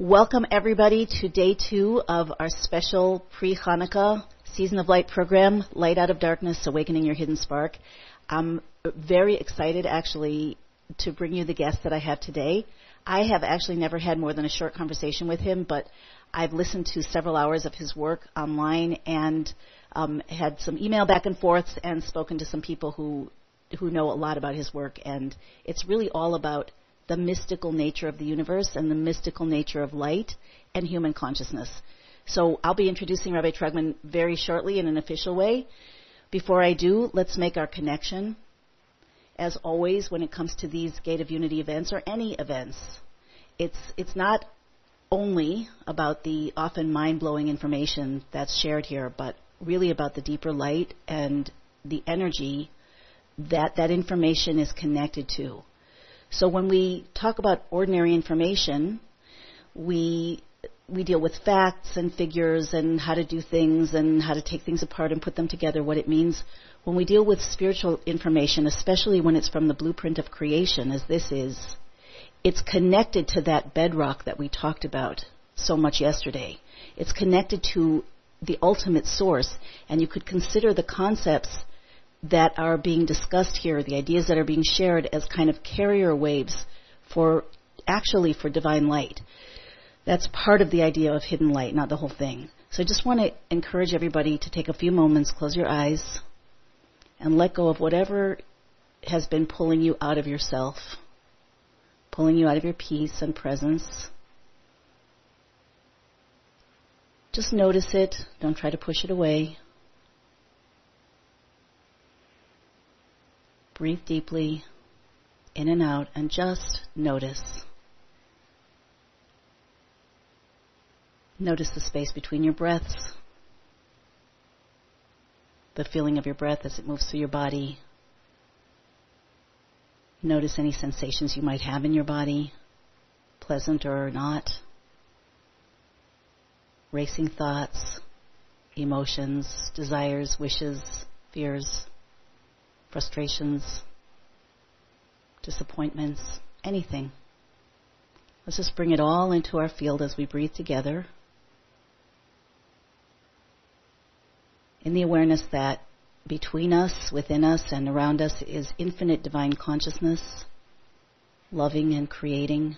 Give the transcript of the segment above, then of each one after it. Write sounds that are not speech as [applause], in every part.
Welcome everybody to day two of our special pre-Hanukkah Season of Light program, Light Out of Darkness, Awakening Your Hidden Spark. I'm very excited actually to bring you the guest that I have today. I have actually never had more than a short conversation with him, but I've listened to several hours of his work online and um, had some email back and forths and spoken to some people who who know a lot about his work. And it's really all about the mystical nature of the universe and the mystical nature of light and human consciousness. So I'll be introducing Rabbi Trugman very shortly in an official way. Before I do, let's make our connection. As always, when it comes to these Gate of Unity events or any events, it's it's not only about the often mind-blowing information that's shared here, but really about the deeper light and the energy that that information is connected to. So when we talk about ordinary information, we we deal with facts and figures and how to do things and how to take things apart and put them together, what it means. When we deal with spiritual information, especially when it's from the blueprint of creation, as this is, it's connected to that bedrock that we talked about so much yesterday. It's connected to the ultimate source, and you could consider the concepts that are being discussed here, the ideas that are being shared as kind of carrier waves for actually for divine light. That's part of the idea of hidden light, not the whole thing. So I just want to encourage everybody to take a few moments, close your eyes, and let go of whatever has been pulling you out of yourself, pulling you out of your peace and presence. Just notice it. Don't try to push it away. Breathe deeply in and out and just notice. Notice the space between your breaths, the feeling of your breath as it moves through your body. Notice any sensations you might have in your body, pleasant or not. Racing thoughts, emotions, desires, wishes, fears frustrations, disappointments, anything. Let's just bring it all into our field as we breathe together. In the awareness that between us, within us, and around us is infinite divine consciousness, loving and creating,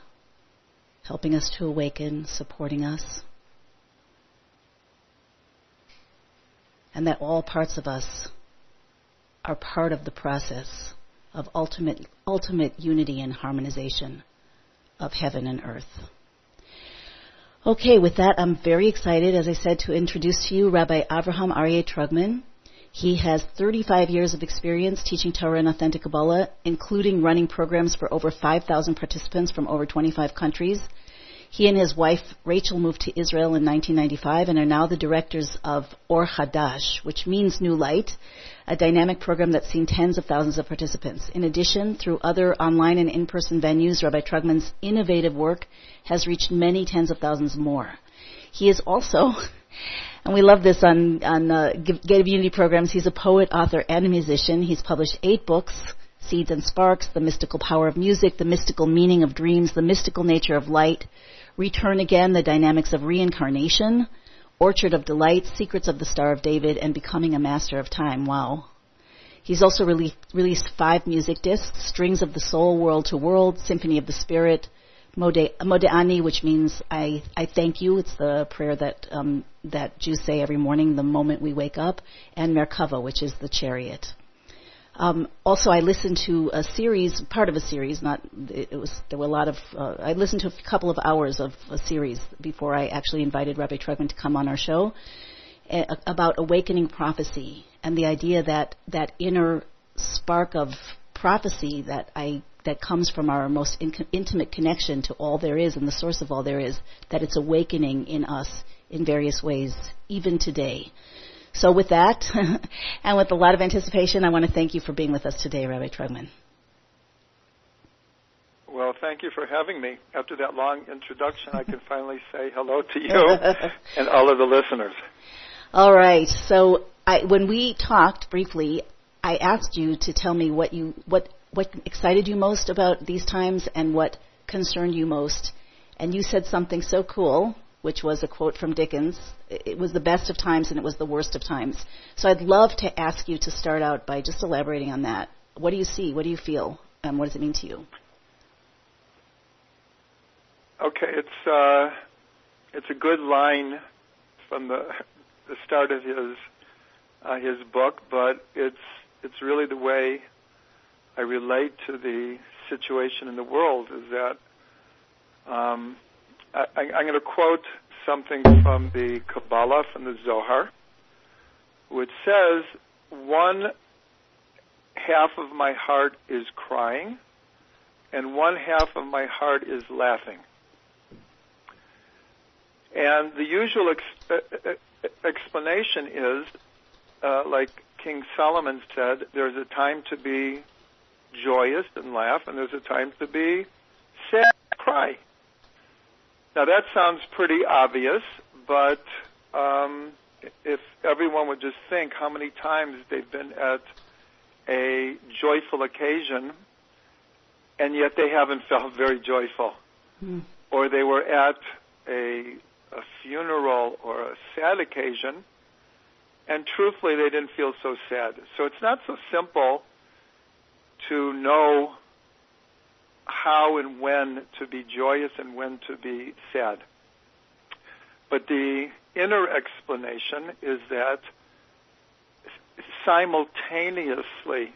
helping us to awaken, supporting us. And that all parts of us are part of the process of ultimate, ultimate unity and harmonization of heaven and earth. Okay, with that, I'm very excited, as I said, to introduce to you Rabbi Avraham Aryeh Trugman. He has 35 years of experience teaching Torah and authentic Kabbalah, including running programs for over 5,000 participants from over 25 countries he and his wife Rachel moved to Israel in 1995 and are now the directors of Or Hadash, which means New Light, a dynamic program that's seen tens of thousands of participants. In addition, through other online and in-person venues, Rabbi Trugman's innovative work has reached many tens of thousands more. He is also, [laughs] and we love this on, on uh, Gate of Unity programs, he's a poet, author, and musician. He's published eight books, Seeds and Sparks, The Mystical Power of Music, The Mystical Meaning of Dreams, The Mystical Nature of Light, Return Again, The Dynamics of Reincarnation, Orchard of Delight, Secrets of the Star of David, and Becoming a Master of Time. Wow. He's also rele- released five music discs, Strings of the Soul, World to World, Symphony of the Spirit, Mode- Modani, which means I, I thank you. It's the prayer that, um, that Jews say every morning the moment we wake up, and Merkava, which is the chariot. Um, also, I listened to a series, part of a series. Not it was there were a lot of. Uh, I listened to a couple of hours of a series before I actually invited Rabbi Trugman to come on our show uh, about awakening prophecy and the idea that that inner spark of prophecy that I that comes from our most in- intimate connection to all there is and the source of all there is that it's awakening in us in various ways even today. So with that, [laughs] and with a lot of anticipation, I want to thank you for being with us today, Rabbi Trugman. Well, thank you for having me. After that long introduction, I can finally say hello to [laughs] you and all of the listeners. All right. So I, when we talked briefly, I asked you to tell me what you what what excited you most about these times and what concerned you most And you said something so cool, which was a quote from Dickens. It was the best of times and it was the worst of times. So I'd love to ask you to start out by just elaborating on that. What do you see? What do you feel? And what does it mean to you? Okay, it's uh, it's a good line from the [laughs] the start of his uh, his book, but it's it's really the way I relate to the situation in the world. Is that um, I, I'm going to quote something from the Kabbalah from the Zohar, which says, "One half of my heart is crying, and one half of my heart is laughing." And the usual ex- uh, uh, explanation is, uh, like King Solomon said, there's a time to be joyous and laugh, and there's a time to be sad cry. Now that sounds pretty obvious, but um, if everyone would just think how many times they've been at a joyful occasion, and yet they haven't [laughs] felt very joyful, mm. or they were at a a funeral or a sad occasion, and truthfully, they didn't feel so sad. So it's not so simple to know how and when to be joyous and when to be sad. But the inner explanation is that simultaneously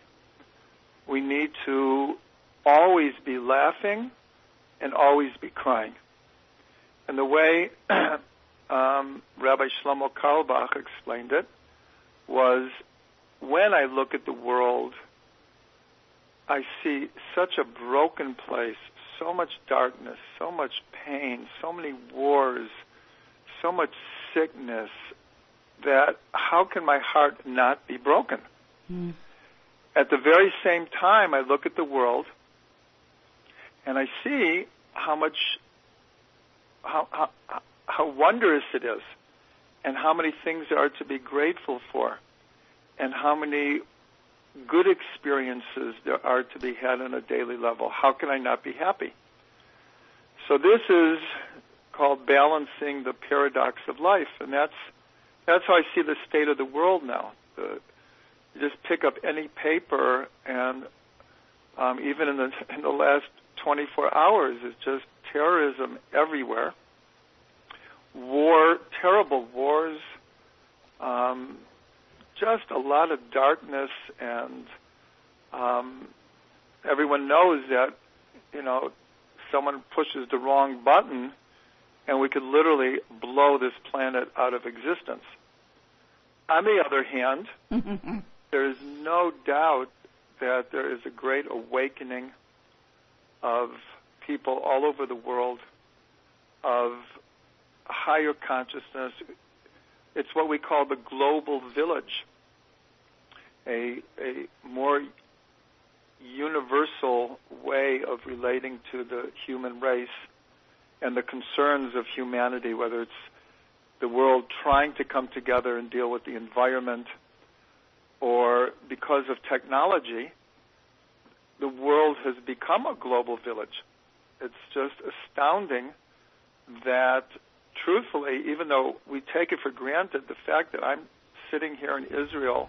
we need to always be laughing and always be crying. And the way [clears throat] um, Rabbi Shlomo Carlebach explained it was when I look at the world, I see such a broken place, so much darkness, so much pain, so many wars, so much sickness, that how can my heart not be broken? Mm. At the very same time, I look at the world and I see how much how, how, how wondrous it is and how many things there are to be grateful for and how many good experiences there are to be had on a daily level. How can I not be happy? So this is called balancing the paradox of life, and that's that's how I see the state of the world now. The, you just pick up any paper, and um, even in the in the last 24 hours, it's just terrorism everywhere, war, terrible wars, um, just a lot of darkness, and um, everyone knows that you know someone pushes the wrong button, and we could literally blow this planet out of existence. On the other hand, [laughs] there is no doubt that there is a great awakening of people all over the world of higher consciousness. It's what we call the global village, a, a more universal way of relating to the human race and the concerns of humanity, whether it's the world trying to come together and deal with the environment, or because of technology, the world has become a global village. It's just astounding that, truthfully, even though we take it for granted, the fact that I'm sitting here in Israel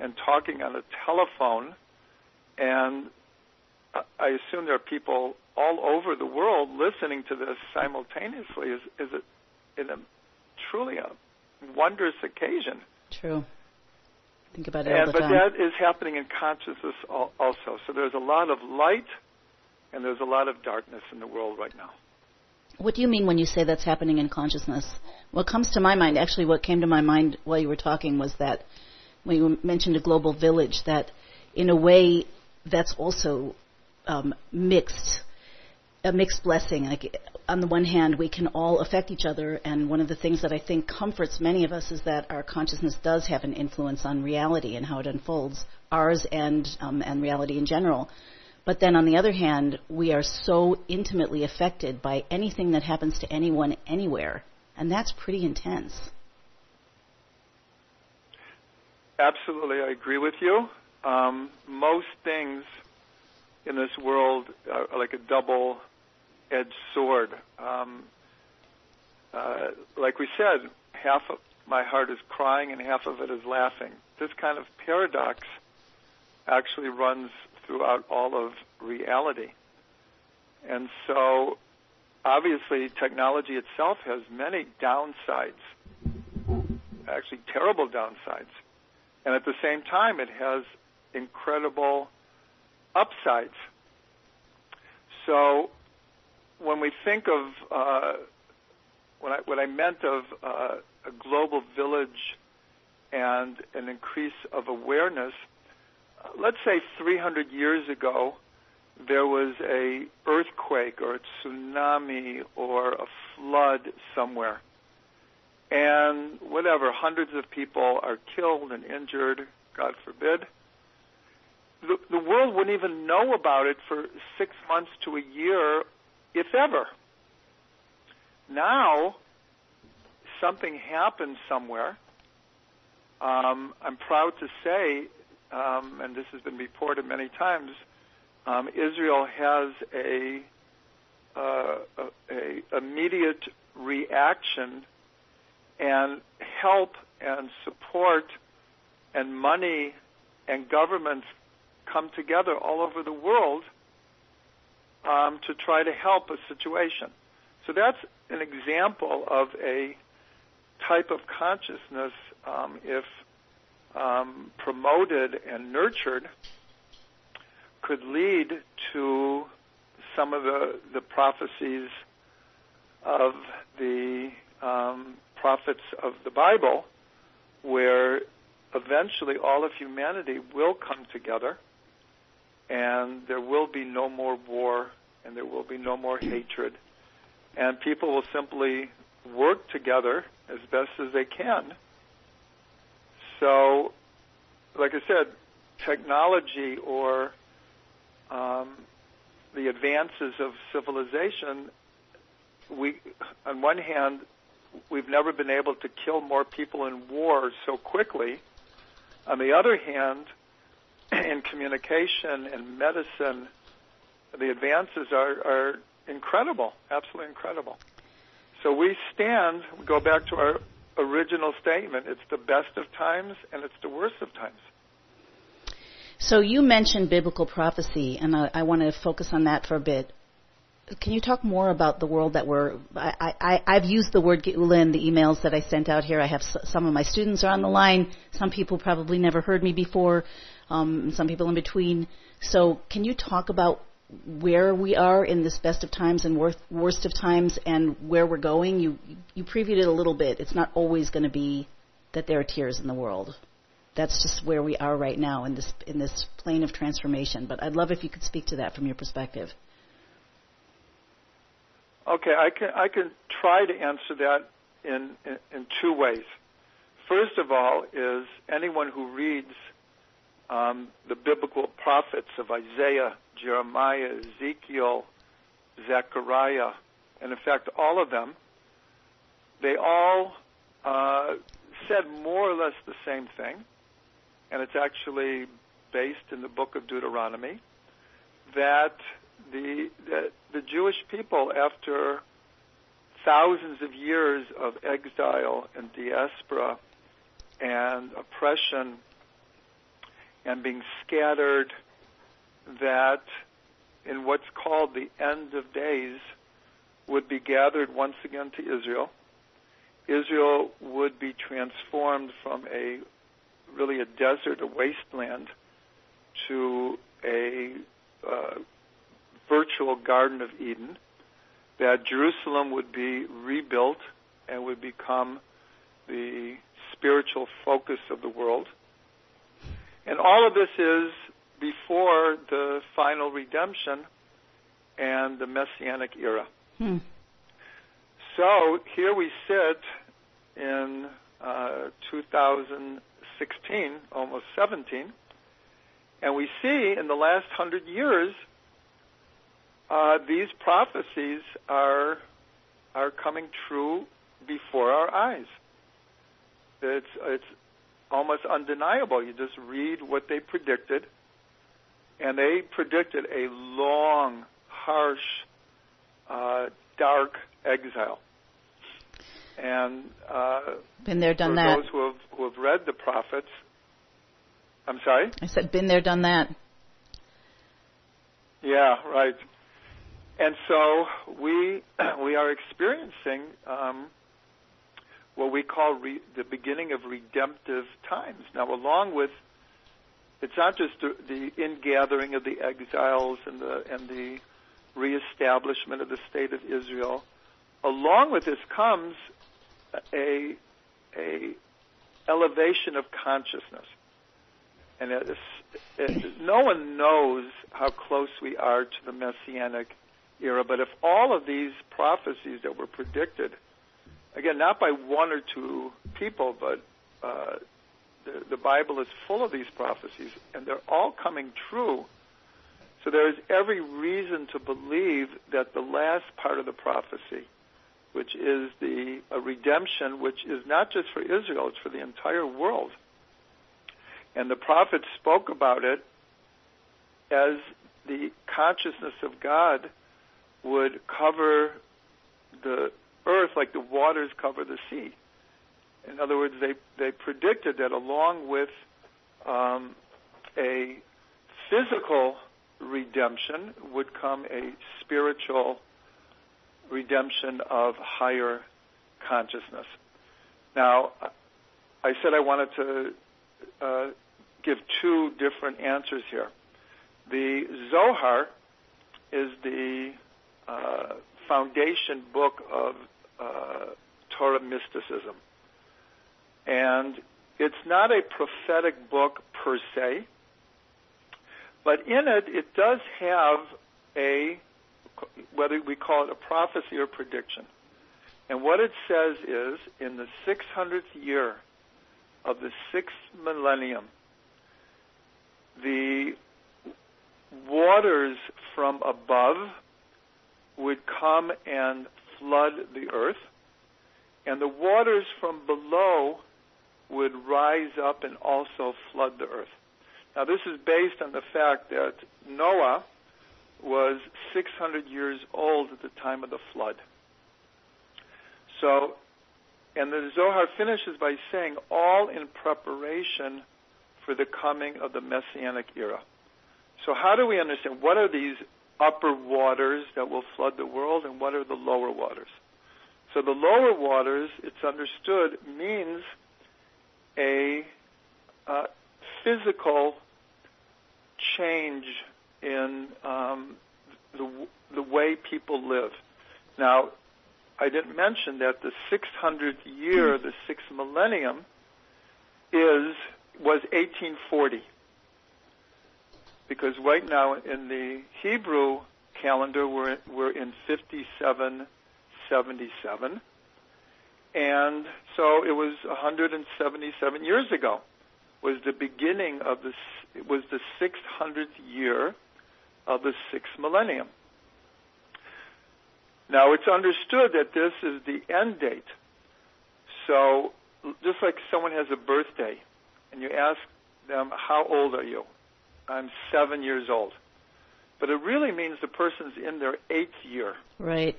and talking on a telephone, and I assume there are people all over the world listening to this simultaneously is is a, in a truly a wondrous occasion. True. Think about it and, all the but time. that is happening in consciousness also. So there's a lot of light and there's a lot of darkness in the world right now. What do you mean when you say that's happening in consciousness? What comes to my mind, actually, what came to my mind while you were talking was that when you mentioned a global village, that in a way that's also um, mixed, a mixed blessing. Like on the one hand, we can all affect each other, and one of the things that I think comforts many of us is that our consciousness does have an influence on reality and how it unfolds, ours and um, and reality in general. But then on the other hand, we are so intimately affected by anything that happens to anyone anywhere, and that's pretty intense. Absolutely, I agree with you. Um, most things in this world are like a double edged sword. Um, uh, like we said, half of my heart is crying and half of it is laughing. This kind of paradox actually runs throughout all of reality. And so, obviously, technology itself has many downsides, actually terrible downsides. And at the same time, it has incredible upsides. So, when we think of uh, what, I, what I meant of uh, a global village and an increase of awareness, let's say 300 years ago, there was a earthquake or a tsunami or a flood somewhere. And whatever, hundreds of people are killed and injured, God forbid. The, the world wouldn't even know about it for six months to a year, if ever. Now, something happens somewhere. Um, I'm proud to say, um, and this has been reported many times, um, Israel has a, uh, a, a immediate reaction and help and support and money and governments come together all over the world um, to try to help a situation. So that's an example of a type of consciousness, um, if um, promoted and nurtured, could lead to some of the, the prophecies of the um, prophets of the Bible, where eventually all of humanity will come together and there will be no more war and there will be no more hatred and people will simply work together as best as they can. So, like I said, technology or um, the advances of civilization, we, on one hand, we've never been able to kill more people in war so quickly. On the other hand, [clears throat] in communication and medicine, the advances are, are incredible, absolutely incredible. So we stand, we go back to our original statement it's the best of times and it's the worst of times. So you mentioned biblical prophecy, and I, I want to focus on that for a bit. Can you talk more about the world that we're? I, I, I've used the word in the emails that I sent out here. I have s- some of my students are on the line. Some people probably never heard me before. Um, some people in between. So, can you talk about where we are in this best of times and worst, worst of times and where we're going. You you previewed it a little bit. It's not always going to be that there are tears in the world. That's just where we are right now in this in this plane of transformation. But I'd love if you could speak to that from your perspective. Okay, I can I can try to answer that in in, in two ways. First of all, is anyone who reads um, the biblical prophets of Isaiah, Jeremiah, Ezekiel, Zechariah, and in fact, all of them, they all uh, said more or less the same thing, and it's actually based in the book of Deuteronomy, that the, the, the Jewish people, after thousands of years of exile and diaspora and oppression and being scattered, that in what's called the end of days would be gathered once again to Israel. Israel would be transformed from a really a desert, a wasteland, to a uh, virtual Garden of Eden. That Jerusalem would be rebuilt and would become the spiritual focus of the world. And all of this is before the final redemption and the messianic era. Hmm. So here we sit in uh, 2016, almost 17, and we see in the last hundred years uh, these prophecies are are coming true before our eyes. It's it's almost undeniable. You just read what they predicted, and they predicted a long, harsh, uh, dark exile. And uh, been there, done for that. those who have who have read the prophets, I'm sorry. I said, been there, done that. Yeah, right. And so we [clears throat] we are experiencing um, what we call re- the beginning of redemptive times. Now, along with it's not just the, the ingathering of the exiles and the and the reestablishment of the state of Israel. Along with this comes a a elevation of consciousness, and it no one knows how close we are to the messianic era. But if all of these prophecies that were predicted, again, not by one or two people, but uh, the, Bible is full of these prophecies, and they're all coming true. So there is every reason to believe that the last part of the prophecy, which is the redemption, which is not just for Israel, it's for the entire world. And the prophets spoke about it as the consciousness of God would cover the earth like the waters cover the sea. In other words, they, they predicted that along with um, a physical redemption would come a spiritual redemption of higher consciousness. Now, I said I wanted to uh, give two different answers here. The Zohar is the uh, foundation book of uh, Torah mysticism. And it's not a prophetic book per se, but in it, it does have a, whether we call it a prophecy or prediction. And what it says is, in the 600th year of the sixth millennium, the waters from above would come and flood the earth, and the waters from below would rise up and also flood the earth. Now, this is based on the fact that Noah was 600 years old at the time of the flood. So, and the Zohar finishes by saying, all in preparation for the coming of the Messianic era. So, how do we understand what are these upper waters that will flood the world and what are the lower waters? So, the lower waters, it's understood, means a uh, physical change in um, the the way people live. Now, I didn't mention that the 600th year, the sixth millennium, is was 1840. Because right now in the Hebrew calendar, we're we're in 5777. And so it was 177 years ago was the beginning of this, it was the 600th year of the sixth millennium. Now it's understood that this is the end date. So just like someone has a birthday and you ask them, how old are you? I'm seven years old. But it really means the person's in their eighth year. Right.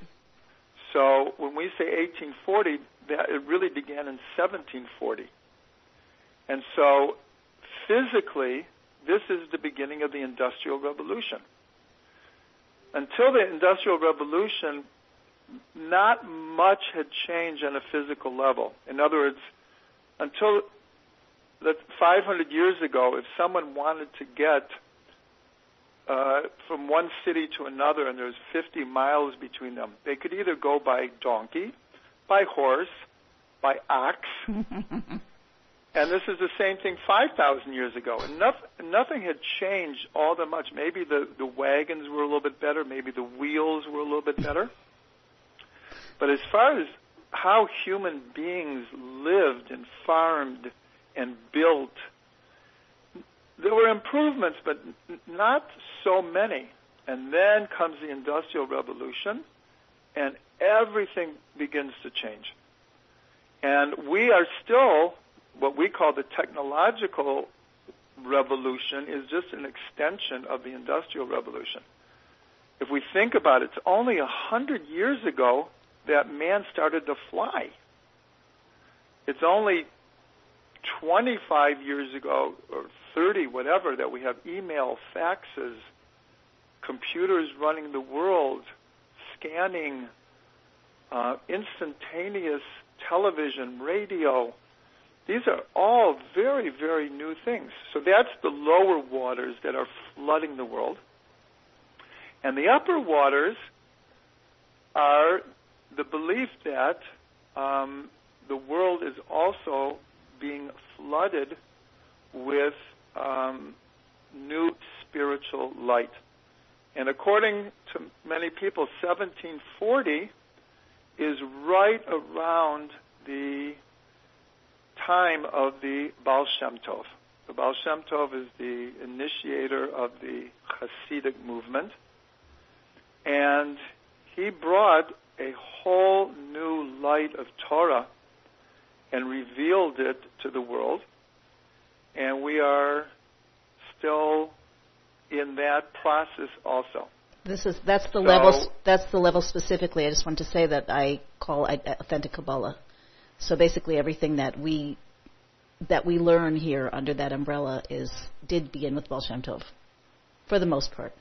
So when we say 1840, that it really began in 1740. And so physically, this is the beginning of the Industrial Revolution. Until the Industrial Revolution, not much had changed on a physical level. In other words, until that 500 years ago, if someone wanted to get uh, from one city to another and there's 50 miles between them, they could either go by donkey, by horse, by ox. [laughs] and this is the same thing 5,000 years ago. And nothing, nothing had changed all that much. Maybe the, the wagons were a little bit better. Maybe the wheels were a little bit better. But as far as how human beings lived and farmed and built, there were improvements, but not so many. And then comes the Industrial Revolution, and everything begins to change. And we are still, what we call the technological revolution is just an extension of the Industrial Revolution. if we think about it, it's only a hundred years ago that man started to fly. It's only 25 years ago or 30, whatever, that we have email, faxes, computers running the world, scanning, uh, instantaneous television, radio. These are all very, very new things. So that's the lower waters that are flooding the world. And the upper waters are the belief that um, the world is also being flooded with um, new spiritual light. And according to many people, 1740 is right around the time of the Baal Shem Tov. The Baal Shem Tov is the initiator of the Hasidic movement. And he brought a whole new light of Torah and revealed it to the world. And we are still in that process also. This is that's the So- level that's the level specifically. I just want to say that I call authentic Kabbalah. So basically, everything that we that we learn here under that umbrella is did begin with Baal Shem Tov, for the most part.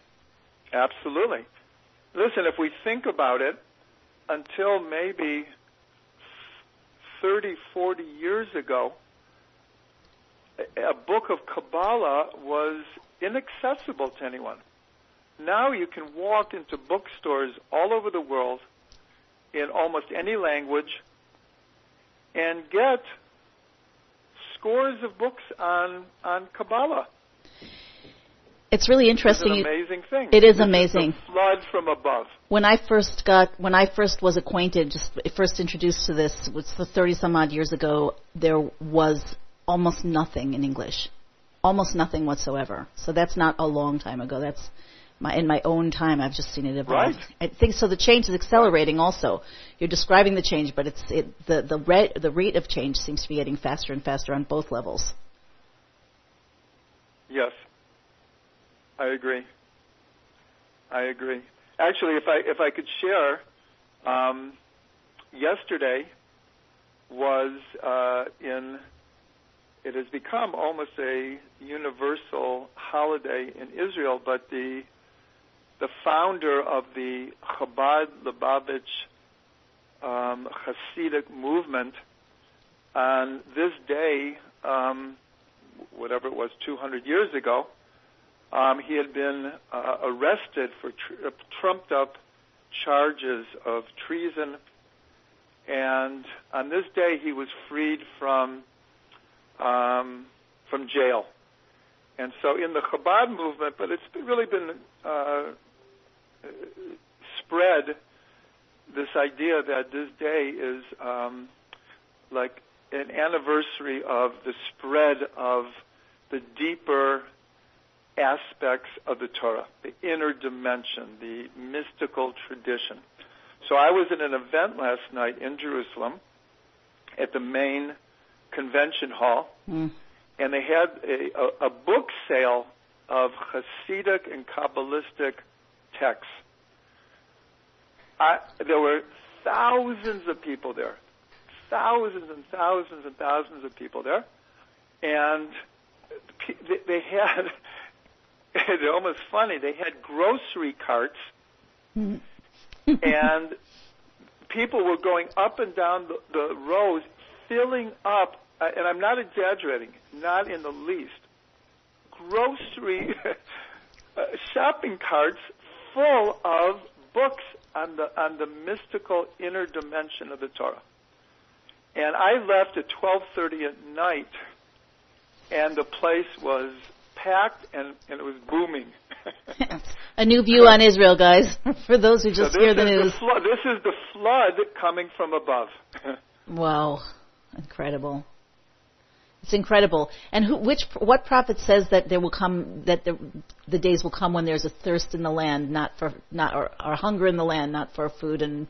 Absolutely. Listen, if we think about it, until maybe 30, 40 years ago, a a book of Kabbalah was inaccessible to anyone. Now you can walk into bookstores all over the world in almost any language and get scores of books on, on Kabbalah. It's really It's interesting. an amazing thing. It is amazing. flood from above. when I first got when I first was acquainted, just first introduced to this, was the thirty some odd years ago. There was almost nothing in English, almost nothing whatsoever. So that's not a long time ago. That's my in my own time. I've just seen it evolve. Right. I think so. The change is accelerating. Also, you're describing the change, but it's it, the the rate the rate of change seems to be getting faster and faster on both levels. Yes, I agree. I agree. Actually, if I if I could share, um, yesterday was uh, in. It has become almost a universal holiday in Israel, but the the founder of the Chabad Lubavitch um, Hasidic movement on this day, um, whatever it was, 200 years ago, um, he had been uh, arrested for tr- uh, trumped up charges of treason, and on this day he was freed from um, from jail. And so, in the Chabad movement, but it's really been uh, spread this idea that this day is um, like an anniversary of the spread of the deeper aspects of the Torah, the inner dimension, the mystical tradition. So I was at an event last night in Jerusalem at the main convention hall, Mm. and they had a, a, a book sale of Hasidic and Kabbalistic texts. I, there were thousands of people there, thousands and thousands and thousands of people there, and they- they had. [laughs] It's almost funny. They had grocery carts, Mm. [laughs] and people were going up and down the, the rows, filling up. uh, And I'm not exaggerating, not in the least. Grocery [laughs] uh, shopping carts full of books on the on the mystical inner dimension of the Torah. And I left at 12:30 at night, and the place was packed and, and it was booming. [laughs] A new view on Israel, guys. [laughs] For those who just this hear the news. flood. This is the flood coming from above. [laughs] Wow, incredible! It's incredible. And who, which, what prophet says that there will come that the the days will come when there's a thirst in the land, not for not or, or hunger in the land, not for food and.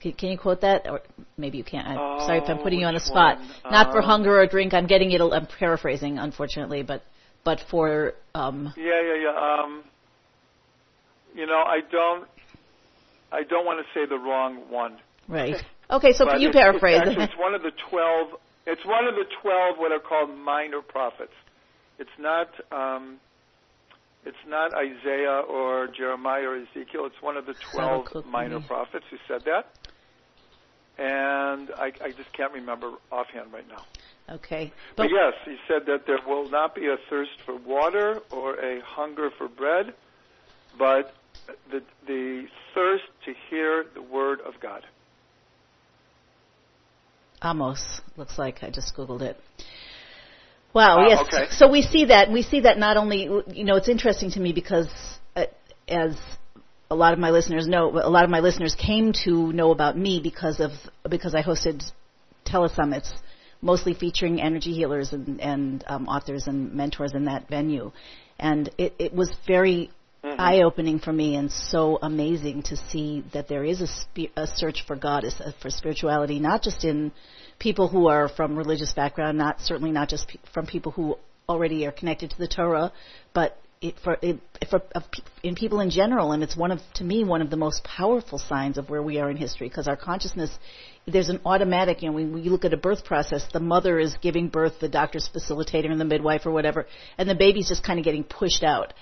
Can, can you quote that, or maybe you can't? I'm sorry if I'm Oh, putting you on the spot. one? Not for Um, hunger or drink. I'm getting it. I'm paraphrasing, unfortunately, but but for um, yeah, yeah, yeah. Um, you know, I don't, I don't want to say the wrong one. Right. [laughs] Okay, so But you paraphrase. It's, actually, it's one of the twelve. It's one of the twelve what are called minor prophets. It's not. Um, it's not Isaiah or Jeremiah or Ezekiel. It's one of the twelve minor maybe. prophets who said that. And I, I just can't remember offhand right now. okay. But But yes, he said that there will not be a thirst for water or a hunger for bread, but the the thirst to hear the word of God. Amos looks like I just googled it. Wow. Oh, yes. okay. So we see that we see that not only you know it's interesting to me because uh, as a lot of my listeners know, a lot of my listeners came to know about me because of because I hosted telesummits, mostly featuring energy healers and, and um, authors and mentors in that venue, and it, it was very Mm-hmm. eye opening for me and so amazing to see that there is a, spe- a search for God, a s- uh, for spirituality, not just in people who are from religious background, not certainly not just pe- from people who already are connected to the Torah, but it, for, it, for of, pe- in people in general. And it's one of, to me, one of the most powerful signs of where we are in history because our consciousness. There's an automatic, you know, when you look at a birth process, the mother is giving birth, the doctor's facilitating, and the midwife or whatever, and the baby's just kind of getting pushed out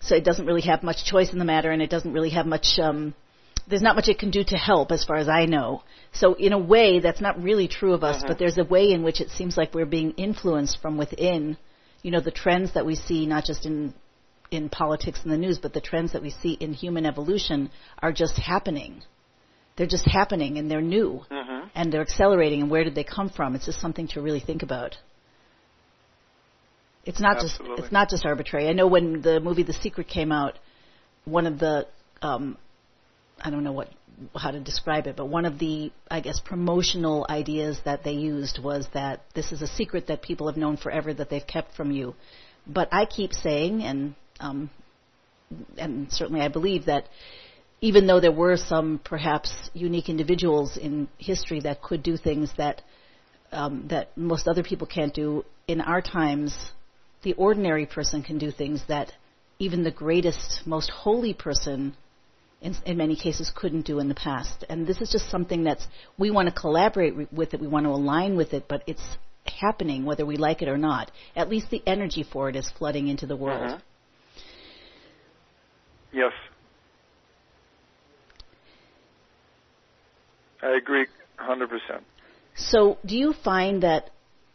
so it doesn't really have much choice in the matter, and it doesn't really have much. Um, there's not much it can do to help, as far as I know. So in a way, that's not really true of us, but there's a way in which it seems like we're being influenced from within. You know, the trends that we see, not just in in politics and the news, but the trends that we see in human evolution are just happening. They're just happening, and they're new, Mm-hmm. and they're accelerating. And where did they come from? It's just something to really think about. It's not Absolutely. just it's not just arbitrary. I know when the movie The Secret came out, one of the um, I don't know what how to describe it, but one of the I guess promotional ideas that they used was that this is a secret that people have known forever that they've kept from you. But I keep saying, and um, and certainly I believe that even though there were some perhaps unique individuals in history that could do things that um, that most other people can't do, in our times, the ordinary person can do things that even the greatest, most holy person, in, in many cases, couldn't do in the past. And this is just something that's we want to collaborate with it, we want to align with it, but it's happening whether we like it or not. At least the energy for it is flooding into the world. Mhm. Yes. I agree 100%. So, do you find that?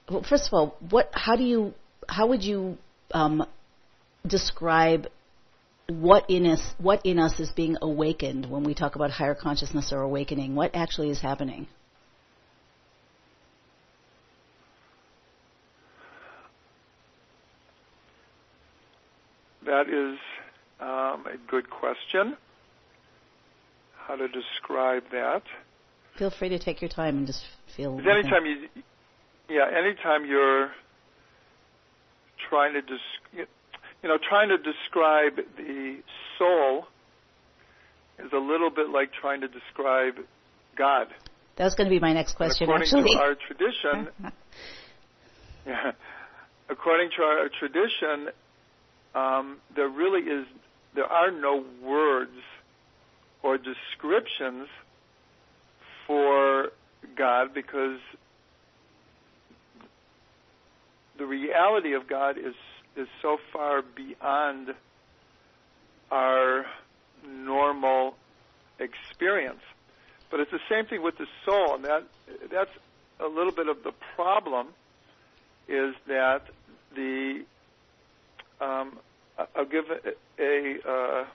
Well, first of all, what? How do you? How would you um, describe what in us? What in us is being awakened when we talk about higher consciousness or awakening? What actually is happening? That is um, a good question. How to describe that? Feel free to take your time and just feel. Anytime you, yeah, anytime you're trying to des- you know, trying to describe the soul is a little bit like trying to describe God. that was going to be my next And question. according Actually, to our tradition, [laughs] yeah, according to our tradition, um, there really is there are no words or descriptions for God because the reality of God is is so far beyond our normal experience. But it's the same thing with the soul, and that that's a little bit of the problem. Is that the um, I'll give a, a uh,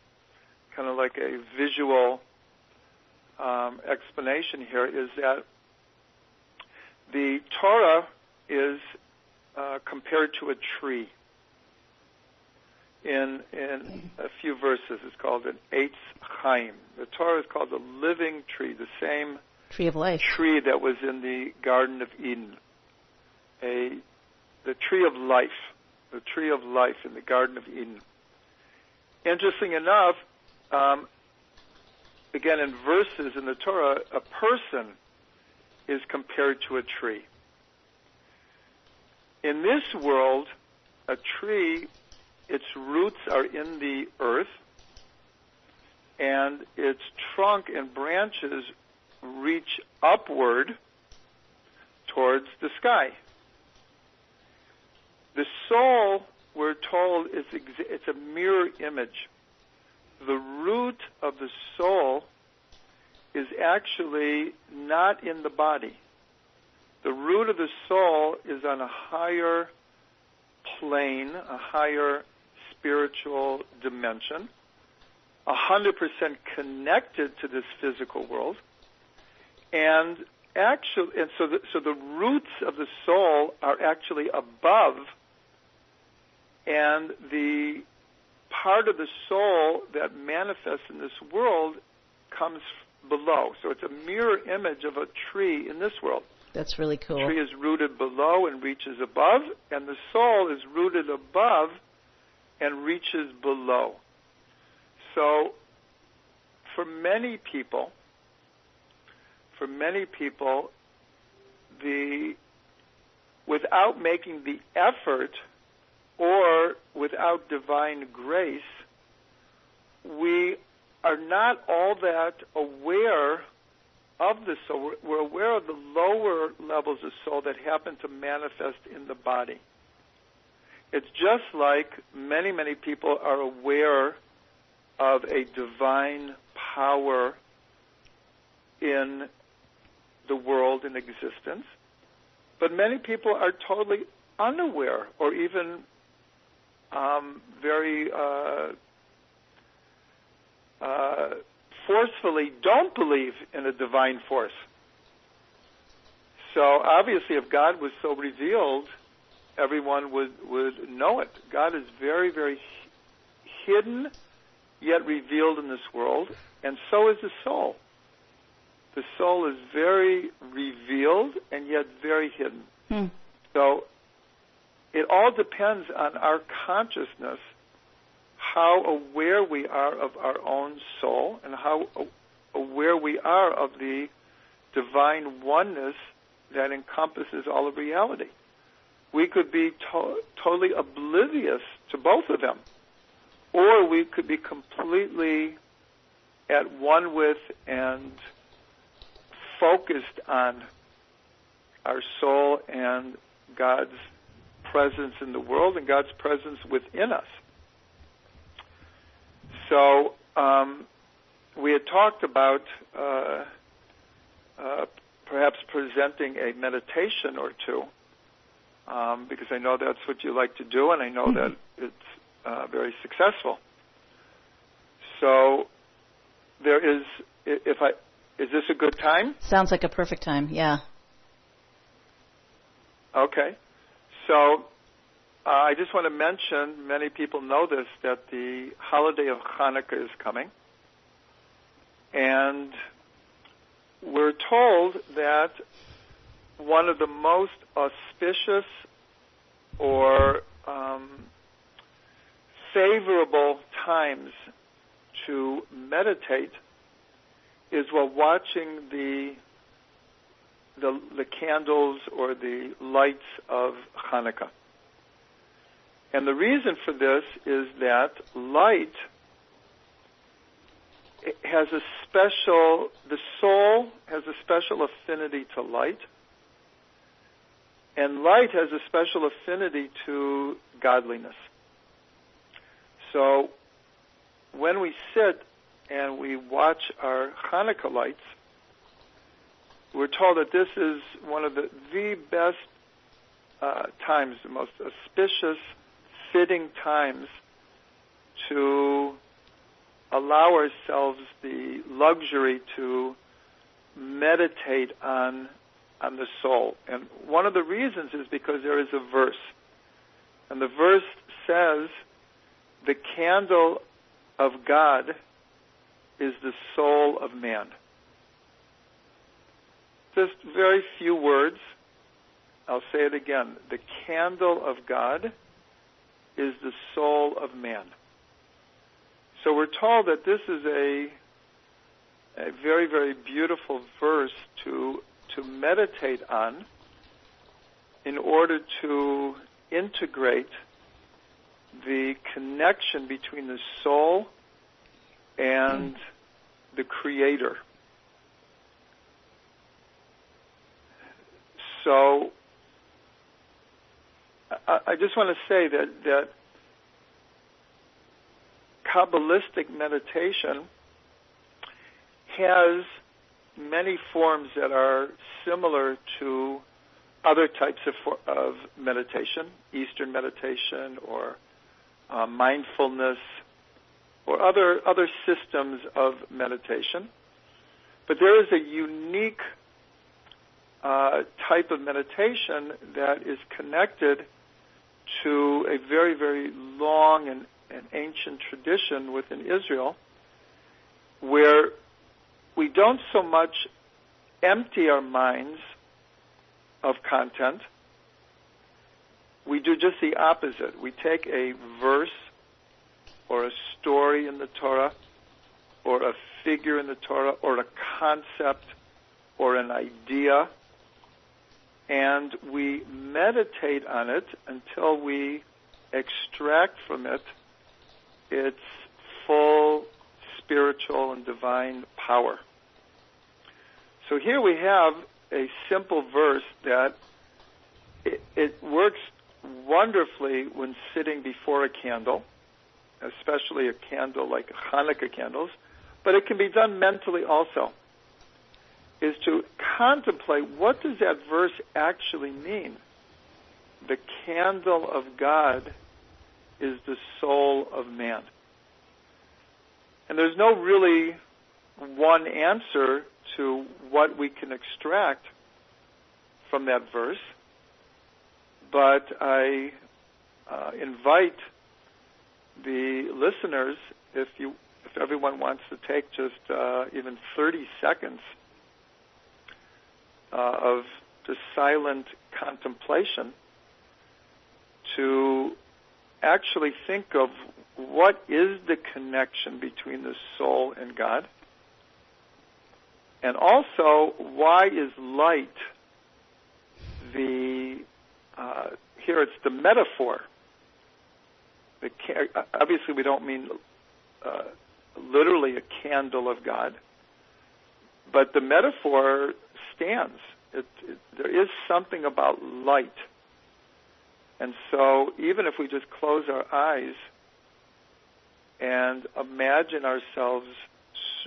kind of like a visual um, explanation here. Is that the Torah is uh, compared to a tree. In in a few verses, it's called an Eitz Chaim. The Torah is called the living tree, the same tree of life. tree that was in the Garden of Eden, a the tree of life, the tree of life in the Garden of Eden. Interesting enough, um, again in verses in the Torah, a person is compared to a tree. In this world, a tree, its roots are in the earth, and its trunk and branches reach upward towards the sky. The soul, we're told, is it's a mirror image. The root of the soul is actually not in the body. The root of the soul is on a higher plane, a higher spiritual dimension, 100% connected to this physical world. And actually, and so the, so the roots of the soul are actually above, and the part of the soul that manifests in this world comes below. So it's a mirror image of a tree in this world. That's really cool. The tree is rooted below and reaches above, and the soul is rooted above and reaches below. So, for many people, for many people, the without making the effort or without divine grace, we are not all that aware of the soul. We're aware of the lower levels of soul that happen to manifest in the body. It's just like many, many people are aware of a divine power in the world in existence, but many people are totally unaware or even um, very uh, uh, forcefully don't believe in a divine force. So obviously, if God was so revealed, everyone would would know it. God is very, very hidden, yet revealed in this world, and so is the soul. The soul is very revealed and yet very hidden. Hmm. So it all depends on our consciousness how aware we are of our own soul and how aware we are of the divine oneness that encompasses all of reality. We could be to- totally oblivious to both of them, or we could be completely at one with and focused on our soul and God's presence in the world and God's presence within us. So um, we had talked about uh, uh, perhaps presenting a meditation or two, um, because I know that's what you like to do, and I know that it's uh, very successful. So there is, if I, is this a good time? Sounds like a perfect time. Yeah. Okay. So uh, I just want to mention, many people know this, that the holiday of Hanukkah is coming. And we're told that one of the most auspicious or um, favorable times to meditate is while watching the, the the candles or the lights of Hanukkah. And the reason for this is that light has a special, the soul has a special affinity to light, and light has a special affinity to godliness. So when we sit and we watch our Hanukkah lights, we're told that this is one of the, the best uh, times, the most auspicious fitting times to allow ourselves the luxury to meditate on on the soul. And one of the reasons is because there is a verse. And the verse says, the candle of God is the soul of man. Just very few words. I'll say it again. The candle of God is the soul of man. So we're told that this is a a very very beautiful verse to to meditate on in order to integrate the connection between the soul and the Creator. So I, I just want to say that that Kabbalistic meditation has many forms that are similar to other types of, of meditation, Eastern meditation or uh, mindfulness or other other systems of meditation. But there is a unique uh, type of meditation that is connected to a very very long and, and ancient tradition within Israel, where we don't so much empty our minds of content. We do just the opposite. We take a verse or a story in the Torah or a figure in the Torah or a concept or an idea and we meditate on it until we extract from it its full spiritual and divine power. So here we have a simple verse that it, it works wonderfully when sitting before a candle, especially a candle like Hanukkah candles, but it can be done mentally also. Is to contemplate what does that verse actually mean? The candle of God is the soul of man. And there's no really one answer to what we can extract from that verse, but I uh, invite the listeners, if you, if everyone wants to take just uh, even 30 seconds uh, of just silent contemplation, to actually think of what is the connection between the soul and God and also, why is light the, uh, here it's the metaphor. The ca- obviously, we don't mean uh, literally a candle of God, but the metaphor It, it, there is something about light. And so, even if we just close our eyes and imagine ourselves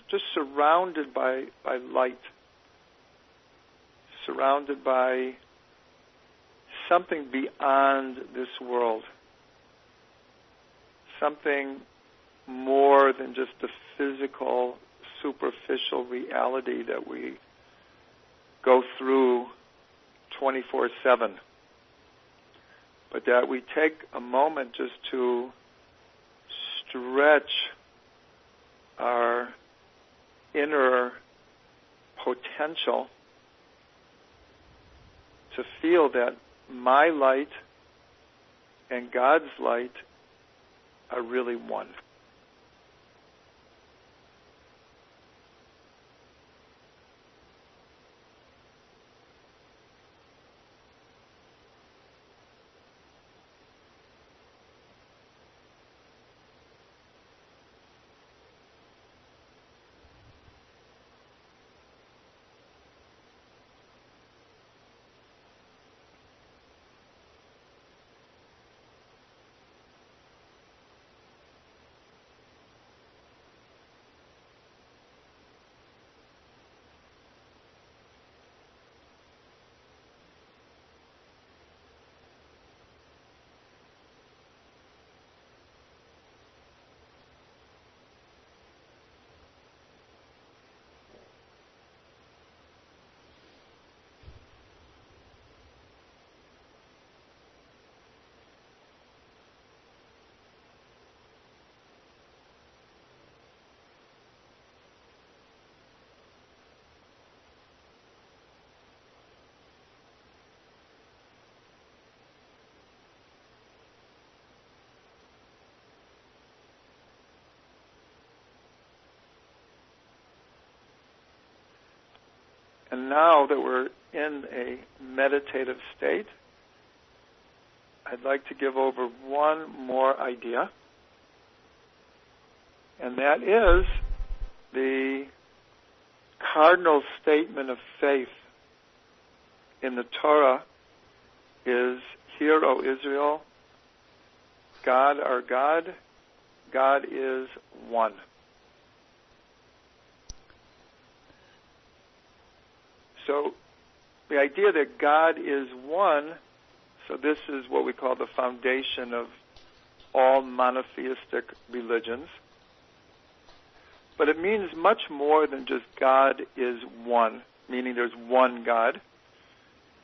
just surrounded by, by light, surrounded by something beyond this world, something more than just the physical, superficial reality that we go through 24 7. But that we take a moment just to stretch our inner potential to feel that my light and God's light are really one. And now that we're in a meditative state, I'd like to give over one more idea. And that is the cardinal statement of faith in the Torah is, Hear, O Israel, God our God, God is one. So the idea that God is one, so this is what we call the foundation of all monotheistic religions. But it means much more than just God is one, meaning there's one God.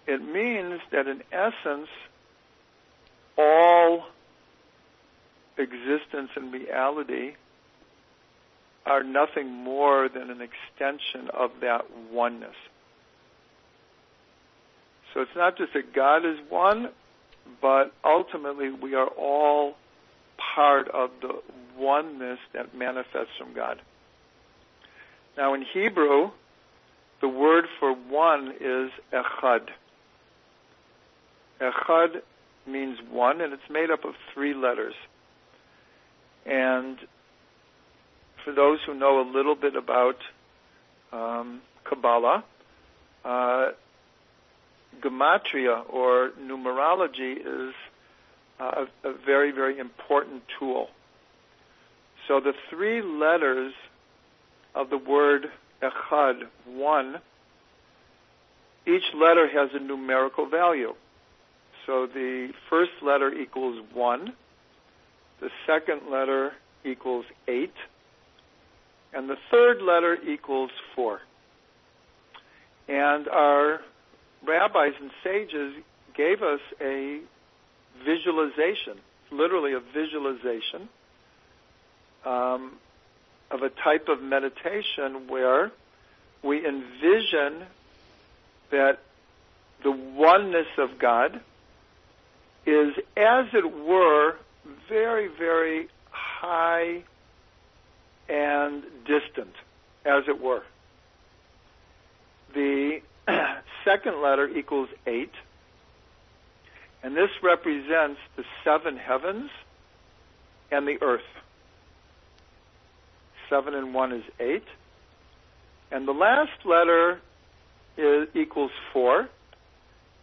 It means that in essence, all existence and reality are nothing more than an extension of that oneness. So it's not just that God is one, but ultimately we are all part of the oneness that manifests from God. Now in Hebrew, the word for one is echad. Echad means one, and it's made up of three letters. And for those who know a little bit about um, Kabbalah, uh, gematria or numerology is uh, a, a very, very important tool. So the three letters of the word echad, one, each letter has a numerical value. So the first letter equals one, the second letter equals eight, and the third letter equals four. And our rabbis and sages gave us a visualization, literally a visualization um, of a type of meditation where we envision that the oneness of God is, as it were, very, very high and distant, as it were. The [coughs] second letter equals eight, and this represents the seven heavens and the earth. Seven and one is eight. And the last letter is, equals four,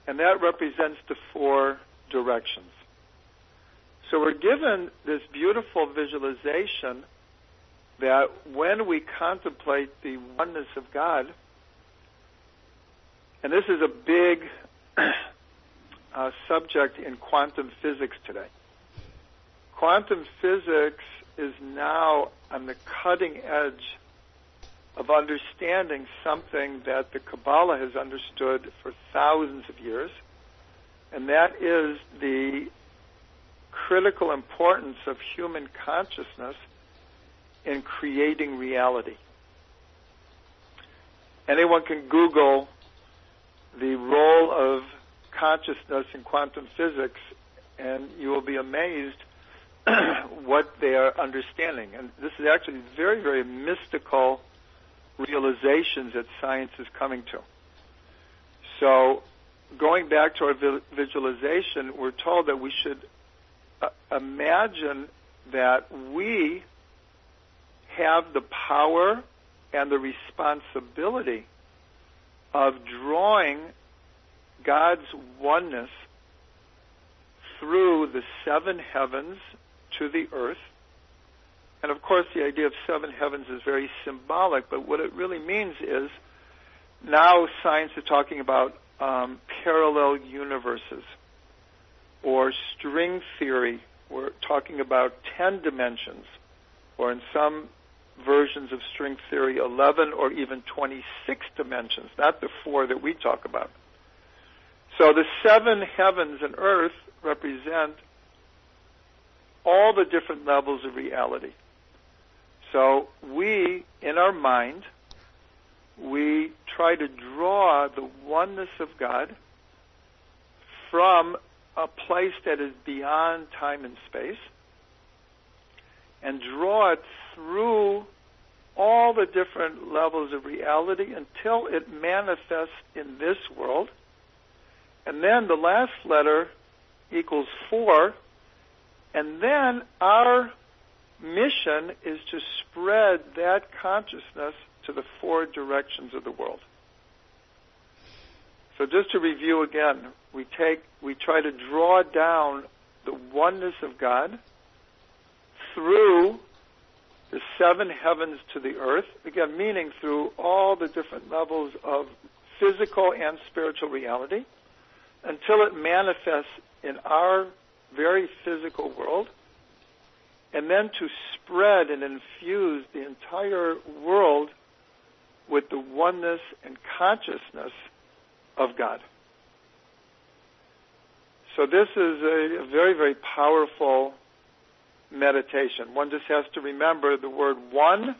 and that represents the four directions. So we're given this beautiful visualization that when we contemplate the oneness of God, and this is a big [clears throat] uh, subject in quantum physics today. Quantum physics is now on the cutting edge of understanding something that the Kabbalah has understood for thousands of years, and that is the critical importance of human consciousness in creating reality. Anyone can Google the role of consciousness in quantum physics, and you will be amazed [clears throat] what they are understanding. And this is actually very, very mystical realizations that science is coming to. So, going back to our visualization, we're told that we should uh, imagine that we have the power and the responsibility of drawing God's oneness through the seven heavens to the earth. And of course, the idea of seven heavens is very symbolic, but what it really means is now science is talking about um, parallel universes or string theory. We're talking about 10 dimensions, or in some versions of string theory, 11 or even 26 dimensions, not the four that we talk about. So the seven heavens and earth represent all the different levels of reality. So we, in our mind, we try to draw the oneness of God from a place that is beyond time and space and draw it through all the different levels of reality until it manifests in this world. And then the last letter equals four. And then our mission is to spread that consciousness to the four directions of the world. So just to review again, we take we try to draw down the oneness of God through the seven heavens to the earth, again meaning through all the different levels of physical and spiritual reality until it manifests in our very physical world and then to spread and infuse the entire world with the oneness and consciousness of God. So this is a, very, very powerful meditation. One just has to remember the word one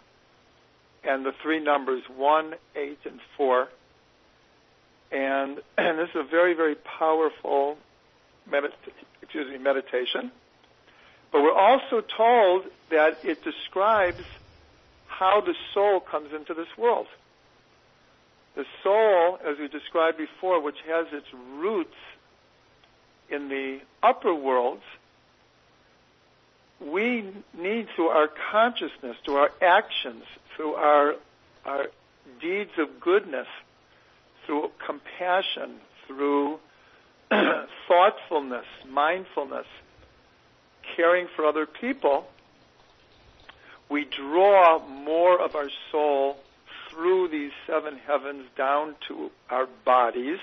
and the three numbers one, eight, and four. And, [clears throat] and this is a very, very powerful medit- excuse me, meditation. But we're also told that it describes how the soul comes into this world. The soul, as we described before, which has its roots in the upper worlds, we need through our consciousness, through our actions, through our, our deeds of goodness, through compassion, through [clears throat] thoughtfulness, mindfulness, caring for other people, we draw more of our soul through these seven heavens down to our bodies.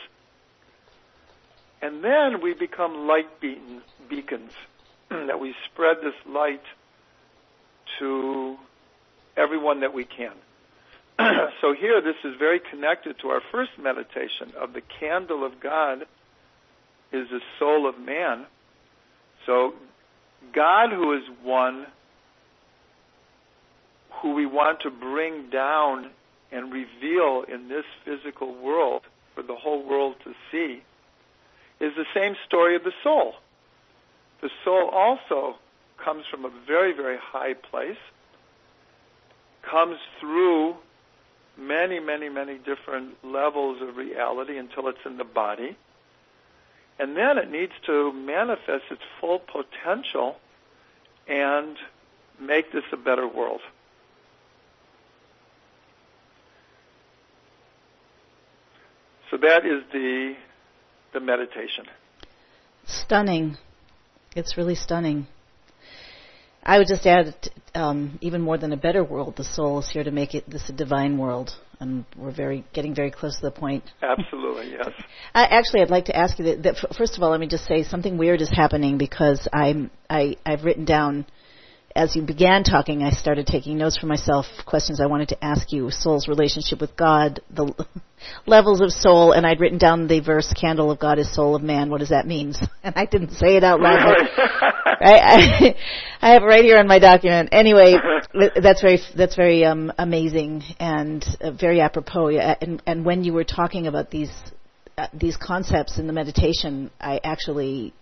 And then we become light beacons, [clears throat] that we spread this light to everyone that we can. [clears throat] so here, this is very connected to our first meditation of the candle of God is the soul of man. So God who is one, who we want to bring down and reveal in this physical world for the whole world to see, is the same story of the soul. The soul also comes from a very, very high place, comes through many, many, many different levels of reality until it's in the body and then it needs to manifest its full potential and make this a better world. So that is the the meditation. Stunning. It's really stunning. I would just add, um, even more than a better world, the soul is here to make it this a divine world, and we're very getting very close to the point. Absolutely, yes. [laughs] I, actually, I'd like to ask you that, that. First of all, let me just say something weird is happening because I'm I I've written down as you began talking, I started taking notes for myself, questions I wanted to ask you, soul's relationship with God, the [laughs] levels of soul, and I'd written down the verse, candle of God is soul of man. What does that mean? [laughs] And I didn't say it out loud. right? [laughs] I, I have it right here in my document. Anyway, that's very, that's very um, amazing and uh, very apropos. And, and when you were talking about these, uh, these concepts in the meditation, I actually